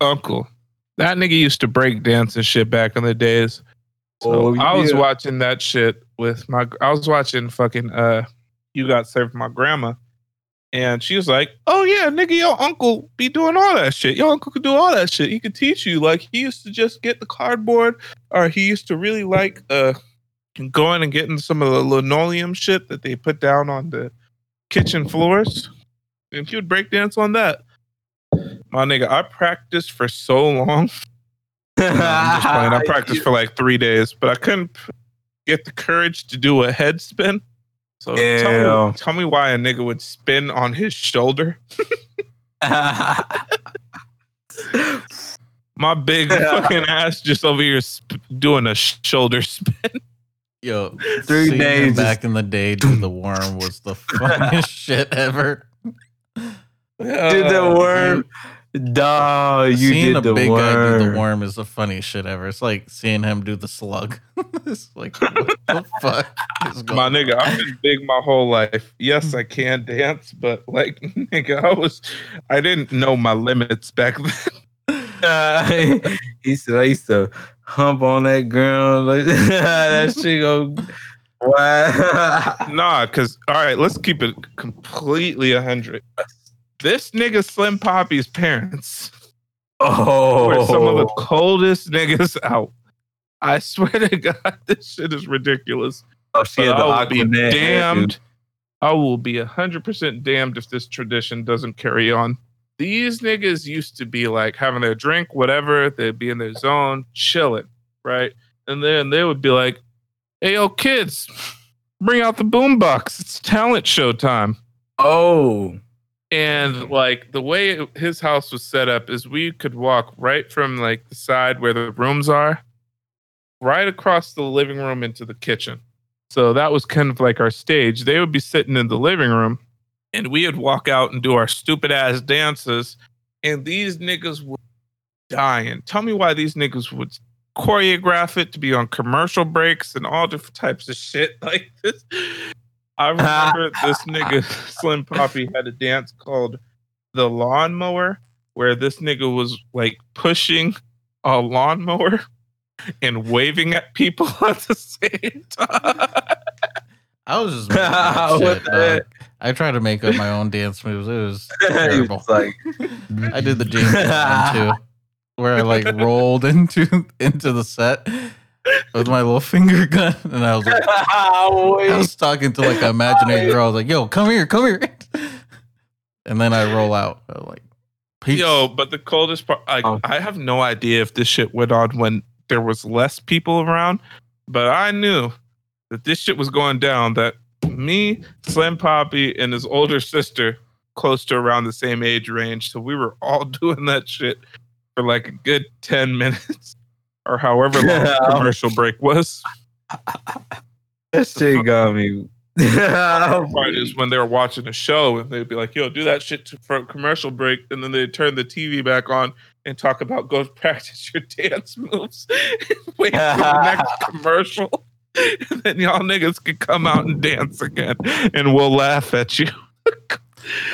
uncle, that nigga used to break dance and shit back in the days. So Oh, I was yeah. watching that shit with my. I was watching fucking. Uh, you got served my grandma, and she was like, "Oh yeah, nigga, your uncle be doing all that shit. Your uncle could do all that shit. He could teach you. Like he used to just get the cardboard, or he used to really like uh." going and getting some of the linoleum shit that they put down on the kitchen floors. And he would break dance on that. My nigga, I practiced for so long. (laughs) No, I'm just playing. I (laughs) practiced for like three days, but I couldn't get the courage to do a head spin. So tell me, tell me why a nigga would spin on his shoulder. (laughs) (laughs) My big fucking ass just over here sp- doing a sh- shoulder spin. Yo, Three seeing him days back in the day do the worm was the funniest shit ever. did the uh, worm. Dog, you seeing did a the big worm. guy do the worm is the funniest shit ever. It's like seeing him do the slug. (laughs) it's like what the fuck is (laughs) going My nigga, I've been big my whole life. Yes, I (laughs) can dance, but like nigga, I was I didn't know my limits back then. Uh, he said I used to hump on that ground like that shit go. Wow. Nah, cause all right, let's keep it completely a hundred. This nigga Slim Poppy's parents Oh, were some of the oh. coldest niggas out. I swear to God, (laughs) this shit is ridiculous. oh, she had the I will be damned. I will be hundred percent damned if this tradition doesn't carry on. These niggas used to be like having their drink, whatever. They'd be in their zone, chilling, right? And then they would be like, "Hey, yo, kids, bring out the boombox. It's talent show time." Oh, And mm-hmm. like the way his house was set up is we could walk right from like the side where the rooms are, right across the living room into the kitchen. So that was kind of like our stage. They would be sitting in the living room and we would walk out and do our stupid ass dances. And these niggas were dying. Tell me why these niggas would choreograph it to be on commercial breaks and all different types of shit (laughs) like this. I (laughs) remember this nigga (laughs) Slim Poppy had a dance called the lawnmower, where this nigga was like pushing a lawnmower (laughs) and waving at people at the same time. I was just missing shit, the. I tried to make up my own dance moves. It was terrible. like, I did the James Bond one too, where I like rolled into into the set with my little finger (laughs) gun, and I was like, (laughs) I was talking to like an imaginary girl. I was like, "Yo, come here, come here," (laughs) and then I roll out. I like, "Peace." Yo, but the coldest part, like, Oh. I have no idea if this shit went on when there was less people around, but I knew that this shit was going down. That me, Slim Poppy, and his older sister, close to around the same age range, so we were all doing that shit for like a good ten minutes or however long the commercial break was. that shit got me. (laughs) part is when they were watching a show and they'd be like, "Yo, do that shit to, for a commercial break," and then they'd turn the TV back on and talk about go (laughs) practice your dance moves, wait for the next (laughs) commercial, and then y'all niggas can come out and dance again, and we'll laugh at you.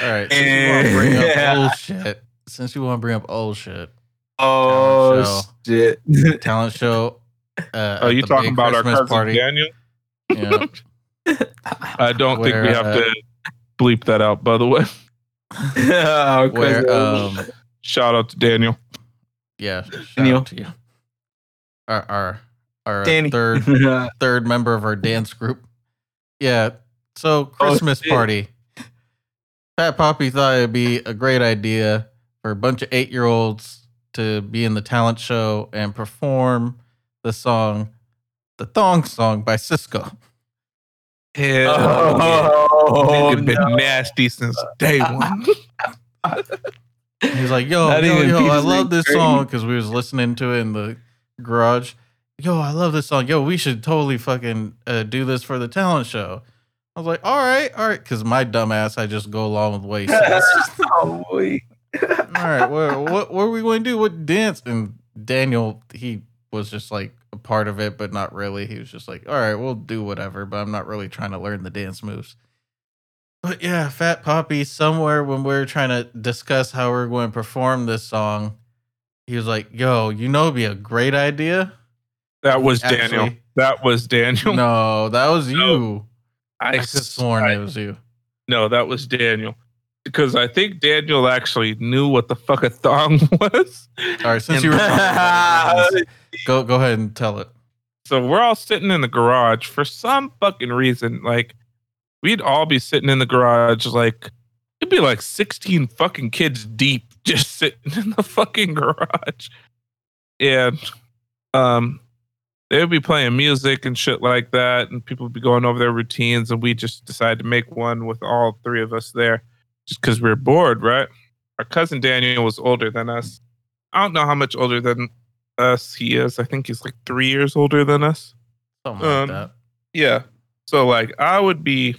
All right, since you want to bring up Yeah. old shit, since you want to bring up old shit, oh shit! (laughs) talent show. Uh, Are you the talking big about our Christmas cousin Daniel? Yeah. (laughs) (laughs) I don't think we have uh, to bleep that out. By the way, Oh, 'cause Where um shout out to Daniel. yeah, shout Daniel. out to you. Our our our Danny. third third member of our dance group. Yeah. So Oh, Christmas shit. party. Fat Poppy thought it'd be a great idea for a bunch of eight year olds to be in the talent show and perform the song, the Thong Song by Sisqo. Yeah, Oh, nigga been no. nasty since day (laughs) one. He's like, yo, Not yo, yo, I love this cream. song because we was listening to it in the garage. Yo, I love this song. Yo, we should totally fucking uh, do this for the talent show. I was like, all right, all right, because my dumbass, I just go along with what he says. (laughs) oh, boy. All right, what, what, what are we going to do? What dance? And Daniel, he was just like a part of it, but not really. He was just like, all right, we'll do whatever, but I'm not really trying to learn the dance moves. But yeah, Fat Poppy, somewhere when we were trying to discuss how we are going to perform this song, he was like, yo, you know, it'd be a great idea. That was Daniel. That was Daniel. No, that was (laughs) No. you. I, I could sworn I- it was you. no, that was Daniel. Because I think Daniel actually knew what the fuck a thong (laughs) was. All right, since And- you were (laughs) talking go go ahead and tell it. So we're all sitting in the garage for some fucking reason. Like, we'd all be sitting in the garage, like, it'd be like 16 fucking kids deep (laughs) just sitting in the fucking garage. And um they'd be playing music and shit like that, and people would be going over their routines, and we just decided to make one with all three of us there just because we were bored, right? Our cousin Daniel was older than us. I don't know how much older than us he is. I think he's like three years older than us. Something Um, like that. Yeah. So like I would be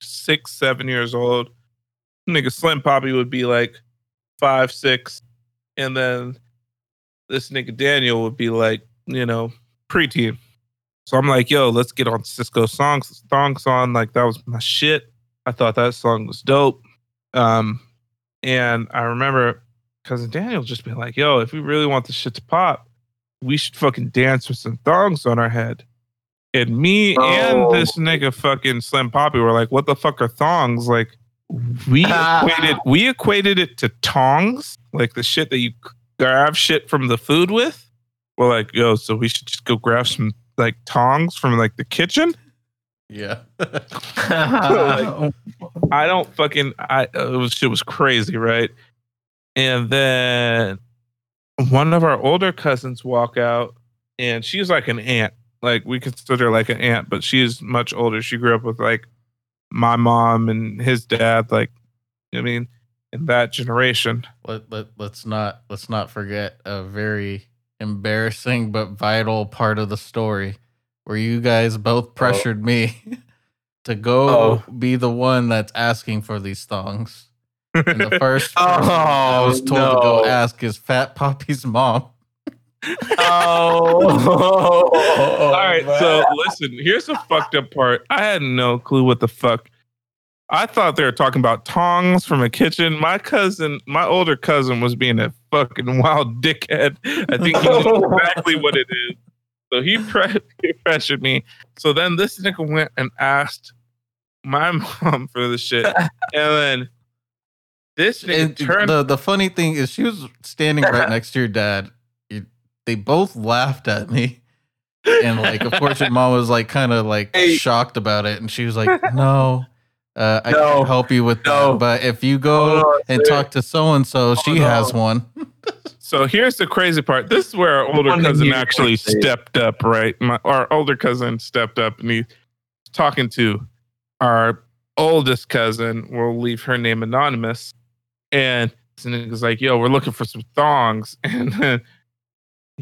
six, seven years old. Nigga Slim Poppy would be like five, six. And then this nigga Daniel would be like, you know, preteen. So I'm like, yo, let's get on Sisqo songs, thong song. Like that was my shit. I thought that song was dope. Um, and I remember cousin Daniel just being like, yo, if we really want this shit to pop, we should fucking dance with some thongs on our head. And me Oh. and this nigga fucking Slim Poppy were like, what the fuck are thongs? Like, we (laughs) equated we equated it to tongs, like the shit that you grab shit from the food with. We're like, yo, so we should just go grab some like tongs from like the kitchen. Yeah. (laughs) I don't fucking I uh, it was shit was crazy, right? And then one of our older cousins walk out and she's like an aunt. Like we consider her like an aunt, but she's much older. She grew up with like my mom and his dad, like I mean, in that generation. let, let let's not let's not forget a very embarrassing but vital part of the story where you guys both oh. pressured me (laughs) to go Oh. be the one that's asking for these thongs. And the (laughs) first Oh, I was told to go ask is Fat Poppy's mom. oh. (laughs) All right, so oh, listen, here's the fucked up part. I had no clue what the fuck. I thought they were talking about tongs from a kitchen. My cousin, my older cousin, was being a fucking wild dickhead. I think he knew exactly what it is. So he, (laughs) pre- he pressured me. So then this nigga went and asked my (laughs) mom for the shit, (laughs) and then this nigga turned. the the funny thing is, she was standing right next to your dad. You- They both laughed at me, and like, of course, your mom was like, kind of like Hey. shocked about it, and she was like, "No, uh, I No. can't help you with No. that. But if you go on, and sir. talk to so and so, she Hold has one." So here's the crazy part. This is where our older cousin actually stepped up, right? My, our older cousin stepped up and he's talking to our oldest cousin. We'll leave her name anonymous. And this nigga's like, yo, we're looking for some thongs. (laughs) And then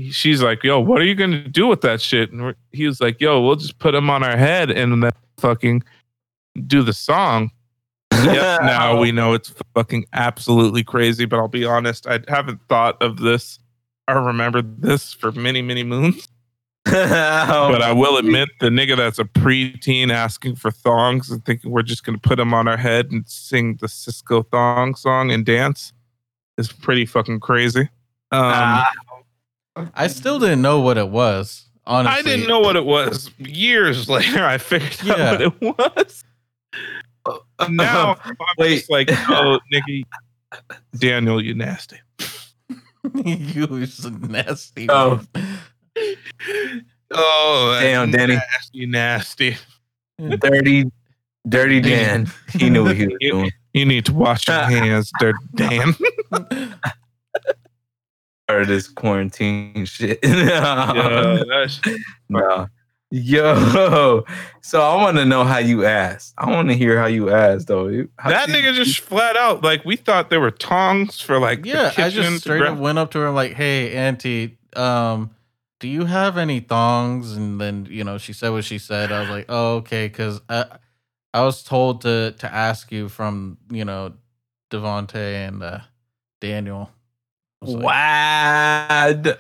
she's like, yo, what are you going to do with that shit? And he was like, yo, we'll just put them on our head and then fucking do the song. Yep, (laughs) now we know it's fucking absolutely crazy, but I'll be honest, I haven't thought of this or remembered this for many, many moons. (laughs) But I will admit, the nigga that's a preteen asking for thongs and thinking we're just gonna put them on our head and sing the Sisqo thong song and dance is pretty fucking crazy. Um, Ah. I still didn't know what it was. Honestly, I didn't know what it was. Years (laughs) later, I figured Yeah. out what it was. Now (laughs) I'm Wait. just like, oh, nigga, Daniel, you nasty. (laughs) you was nasty. Oh. man. Oh, Damn, Danny. nasty, nasty. dirty, dirty Dan. He knew what he was You- doing. You need to wash your (laughs) hands, dirty Dan. Part of this quarantine shit. yeah, that's no. Yo, (laughs) so I want to know how you asked. I want to hear how you asked, though. How that nigga you- just flat out like we thought there were tongs for like the yeah, I just straight up went up to her like, "Hey, auntie, um, do you have any thongs?" And then you know she said what she said. I was like, "Oh, okay," because I I was told to to ask you from you know Devonte and uh, Daniel. I was like, Wow, d-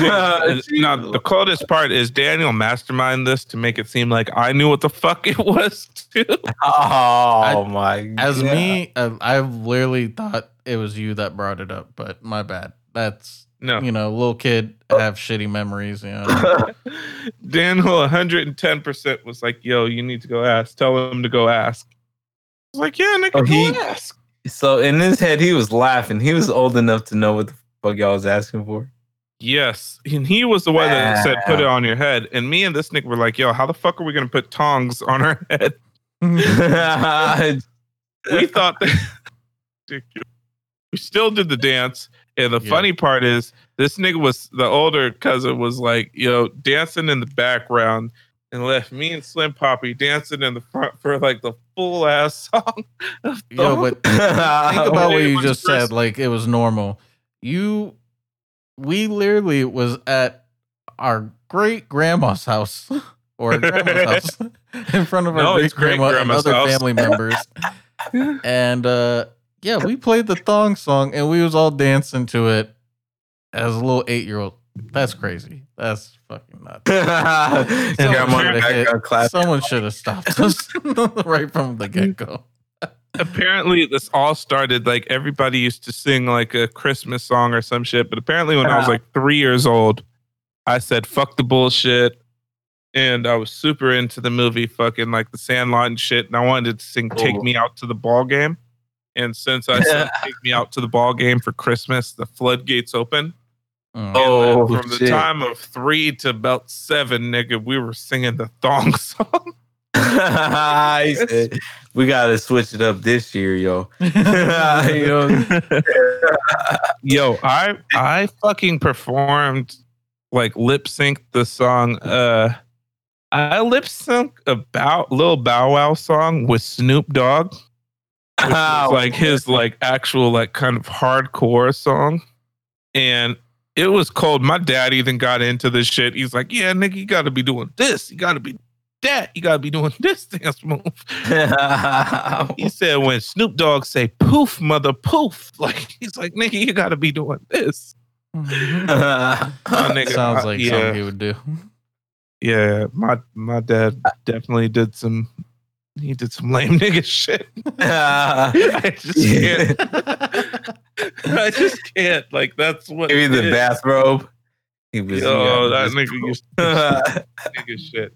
sir. (laughs) Uh, now the coldest part is Daniel mastermind this to make it seem like I knew what the fuck it was too. oh my! As God. me, I, I literally thought it was you that brought it up, but my bad. That's No, you know, little kid have shitty memories. You know. (laughs) Daniel 110 percent was like, "Yo, you need to go ask. Tell him to go ask." I was like, "Yeah, nigga, Oh, go he- ask." so in his head, he was laughing. He was old enough to know what the fuck y'all was asking for. Yes, and he was the one that said, "Put it on your head." And me and this nigga were like, "Yo, how the fuck are we gonna put tongs on our head?" (laughs) (laughs) we thought that (laughs) we still did the dance. And the Yeah. funny part is this nigga was the older cousin was like, yo, dancing in the background and left me and Slim Poppy dancing in the front for like the full ass song. of Yo, but think about what you just first- said like it was normal you we literally was at our great grandma's house (laughs) or grandma's (laughs) house (laughs) in front of our No, great grandma and other house. family members. And uh yeah we played the thong song and we was all dancing to it as a little eight year old that's crazy. That's fucking nuts. Grandma Someone in the should have background clapping. someone should have stopped us right from the get-go apparently this all started like everybody used to sing like a Christmas song or some shit. But apparently when I was like three years old, I said fuck the bullshit. And I was super into the movie fucking like the Sandlot and shit. And I wanted to sing Take Oh. Me Out to the Ball Game. And since I said (laughs) Take Me Out to the Ball Game for Christmas, the floodgates open. Mm. Oh, From the shit. time of three to about seven, nigga, we were singing the thong (laughs) song. (laughs) Said, we gotta switch it up this year, yo. (laughs) (laughs) You know? Yo, I I fucking performed like lip sync the song. Uh, I lip sync about Lil Bow Wow song with Snoop Dogg, like his like actual like kind of hardcore song, and it was cold. My dad even got into this shit. He's like, "Yeah, nigga, you got to be doing this. You got to be that. You got to be doing (laughs) this dance move." (laughs) He said when Snoop Dogg say "poof, mother poof," (laughs) like he's like, "Nigga, you got to be doing this." Oh, nigga, Sounds uh, like yeah. something he would do. Yeah, my my dad definitely did some. He did some lame nigga shit. I just can't. I just can't. Like that's what. Give me the is. bathrobe. He was. Yo, that he nigga used to nigga shit.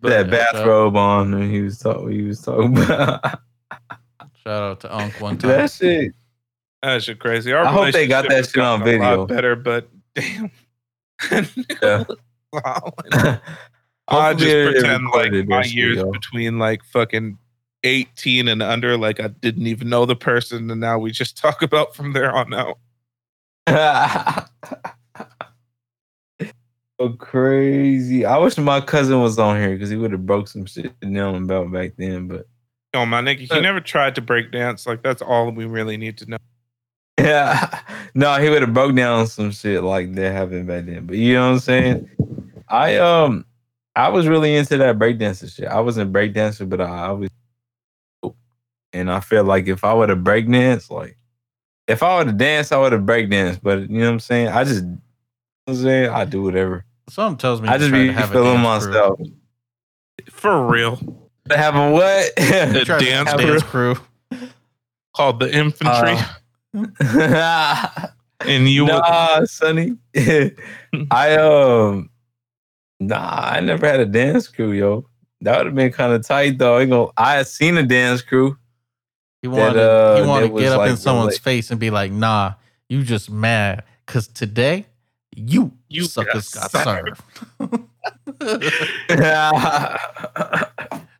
But that yeah, shout- bathrobe on, and he was talking. He was talking about Shout out to Unc one time. that shit. That shit crazy. Our I hope they got that shit on gotten a lot video. better, but damn. Yeah. Wow. (laughs) (laughs) I just pretend like my years yo. between like fucking 18 and under, like I didn't even know the person, and now we just talk (laughs) about from there on out. So crazy. I wish my cousin was on here because he would have broke some shit down about back then. But Oh my nigga, he never tried to break dance. Like that's all we really need to know. (laughs) yeah, no, he would have broke down some shit like that happened back then. But you know what I'm saying? I um, I was really into that breakdancing shit. I wasn't breakdancer, but I, I was, and I feel like if I would have breakdanced, like if I would have danced, I would have breakdanced. But you know what I'm saying? I just, you know what I'm saying I do whatever. Something tells me I just tried be to have a feeling dance crew. myself. For real. Have a what? (laughs) You tried to dance a dance crew. Called the infantry. Uh, (laughs) and you would nah, Sonny. (laughs) I um, nah, I never had a dance crew, yo. That would have been kind of tight, though. I, ain't gonna, I had seen a dance crew. He wanted, uh, he wanted to get was up in someone's really- face and be like, "Nah, you just mad because today you, You suckers got got, served." (laughs) (laughs)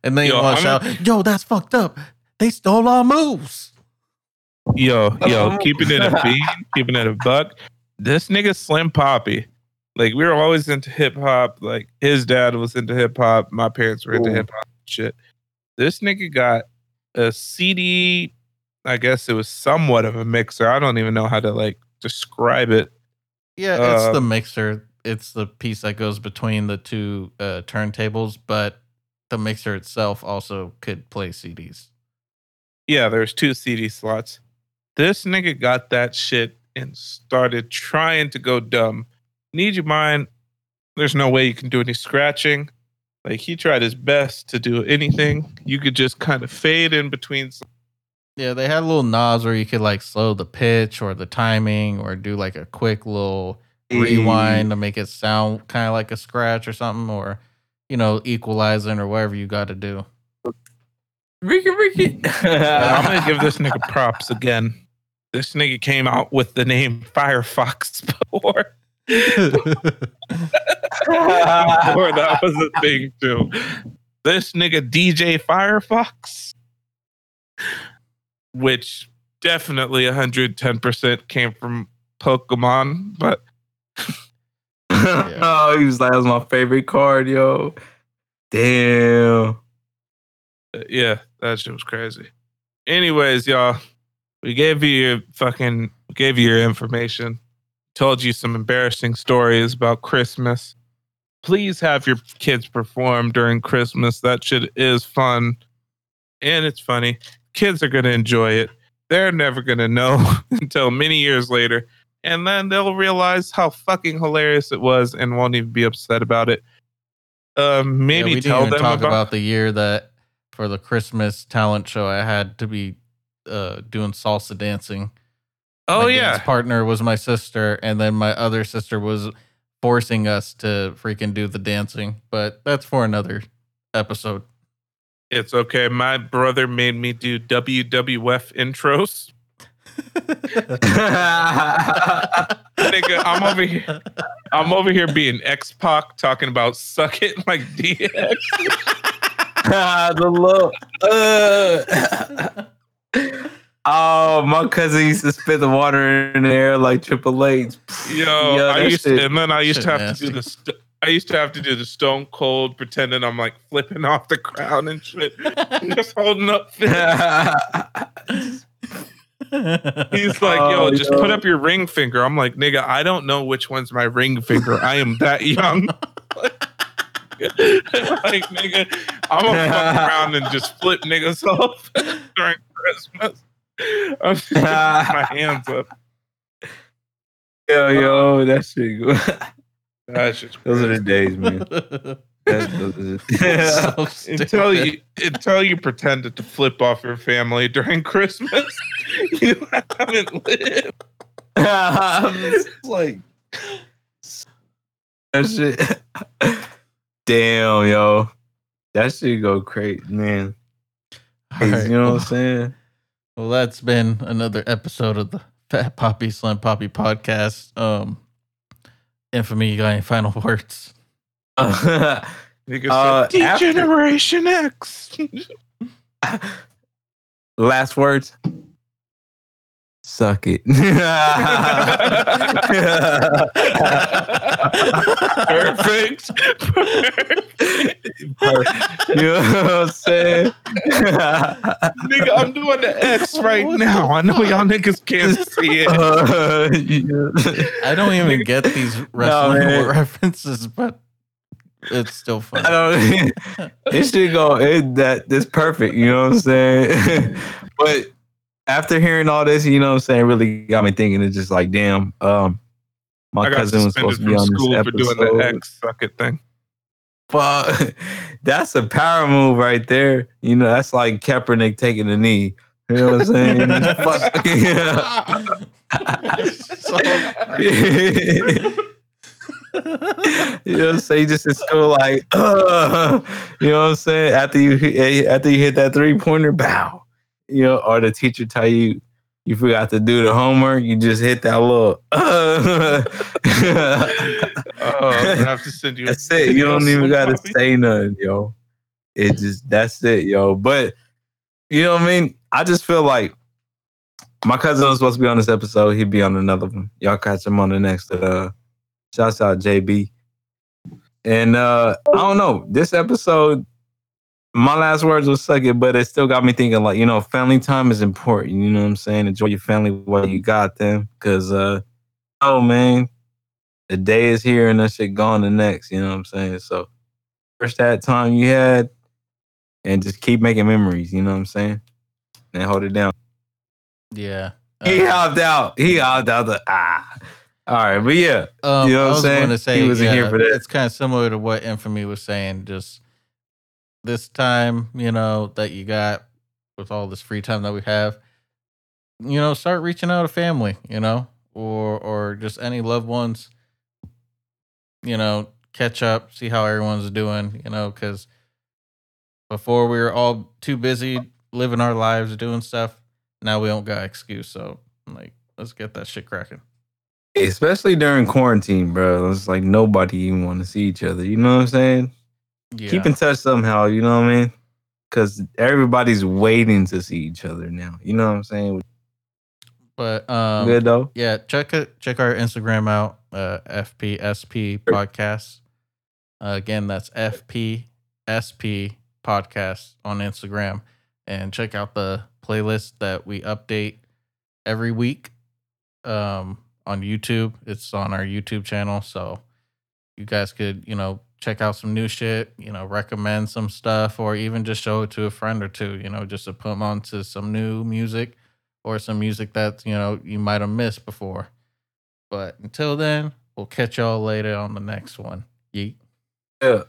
and then you Yo, want to shout, "Yo, that's fucked up! They stole our moves." Yo, yo, Oh. keeping it a (laughs) bean, keeping it a buck. This nigga Slim Poppy. Like we were always into hip hop. Like his dad was into hip hop. My parents were into hip hop shit. This nigga got a CD. I guess it was somewhat of a mixer. I don't even know how to like describe it. Yeah, it's the Um, mixer. It's the piece that goes between the two uh, turntables, but the mixer itself also could play CDs. Yeah, there's two CD slots. This nigga got that shit and started trying to go dumb. Need you mind? There's no way you can do any scratching. Like he tried his best to do anything. You could just kind of fade in between. Some- Yeah, they had little knobs where you could like slow the pitch or the timing or do like a quick little rewind to make it sound kind of like a scratch or something or you know equalizing or whatever you got to do. Ricky, Ricky. (laughs) I'm gonna give this nigga props again. This nigga came out with the name Firefox (laughs) before. before that was a thing too. This nigga DJ Firefox, which definitely 110% came from Pokemon, but (laughs) oh, he was like, that was my favorite card, yo. Damn. uh, yeah, that shit was crazy. Anyways, y'all, we gave you your fucking gave you your information, told you some embarrassing stories about Christmas. Please have your kids perform during Christmas. That shit is fun and it's funny. Kids are gonna enjoy it. They're never gonna know (laughs) until many years later. And then they'll realize how fucking hilarious it was and won't even be upset about it. Um, maybe yeah, we tell them talk about, about the year that for the Christmas talent show I had to be uh, doing salsa dancing. Oh my yeah, partner was my sister, and then my other sister was forcing us to freaking do the dancing. But that's for another episode. It's okay. My brother made me do WWF intros. Nigga, I'm over here. I'm over here being X Pac talking about suck it (laughs) like DX. (laughs) the look. Uh. oh, my cousin used to spit the water in the air like Triple H. Yo, Yeah, I used to, and then I used to have to do nasty. the. St- I used to have to do the Stone Cold, pretending I'm like flipping off the crown and shit, (laughs) just holding up. He's like, yo, Oh, just yo. put up your ring finger. I'm like, nigga, I don't know which one's my ring finger. I am that young. (laughs) like, nigga, I'm gonna fuck (laughs) around and just flip niggas off during Christmas. I'm just my hands up. yo, yo, that shit good. That's just Those are the days, man. (laughs) That's, those are the- (laughs) So until you until you pretended to flip off your family during Christmas, (laughs) you haven't lived. It's like that shit. Damn, yo. That shit go crazy, man. Right. You know what I'm saying? Well, that's been another episode of the Fat Poppy Slim Poppy podcast. Um, infamy, you got any final words? (laughs) Nigga Uh, said, after- D-Generation X. (laughs) Last words. Suck it. (laughs) Perfect. you know what I'm saying? (laughs) Nigga, I'm doing the X right now. I know y'all niggas can't (laughs) see it. Uh, yeah. I don't even get these wrestling man. references, but it's still fun. I don't. it should go. It, that that's perfect. You know what I'm saying? but after hearing all this, you know what I'm saying, really got me thinking. It's just like, damn. Um, my cousin was supposed to be on school this for doing the X suck it thing. Fuck, (laughs) that's a power move right there. You know, that's like Kaepernick taking the knee. You know what I'm saying? (laughs) (laughs) You know what I'm saying? Just in school, like, uh, you know what I'm saying? After you after you hit that three pointer, bow. You know, or the teacher tell you you forgot to do the homework, you just hit that little. Uh. (laughs) Oh, I have to send you. That's it. You don't even gotta say nothing, yo. It just that's it, yo. But you know what I mean? I just feel like my cousin was supposed to be on this episode. He'd be on another one. Y'all catch him on the next. Uh, shouts out JB. And uh, I don't know. This episode, my last words was suck it, but it still got me thinking. Like you know, family time is important. You know what I'm saying? Enjoy your family while you got them, because uh, oh man, the day is here and that shit gone the next. You know what I'm saying? So first that time you had, and just keep making memories. You know what I'm saying? And hold it down. yeah. He Uh, hopped out. He hopped out the ah. All right, but yeah, Um, You know what I I'm was saying? say He wasn't here for that. It's kind of similar to what Infamy was saying. Just this time, you know, that you got with all this free time that we have, you know, start reaching out to family, you know, or or just any loved ones. You know, catch up, see how everyone's doing. You know, because before we were all too busy living our lives, doing stuff. Now we don't got excuse. So, like, let's get that shit cracking. especially during quarantine, bro. It's like nobody even want to see each other. You know what I'm saying? Yeah. Keep in touch somehow. You know what I mean? Because everybody's waiting to see each other now. You know what I'm saying? But um, Good though. yeah, check it. Check our Instagram out. Uh, FPSP podcast. Uh, again, that's FPSP podcast on Instagram, and check out the playlist that we update every week. Um, on YouTube, it's on our YouTube channel, so you guys could you know check out some new shit. You know, recommend some stuff, or even just show it to a friend or two. You know, just to put them onto some new music or some music that you know you might have missed before. But until then, we'll catch y'all later on the next one. Yeet. Yeah.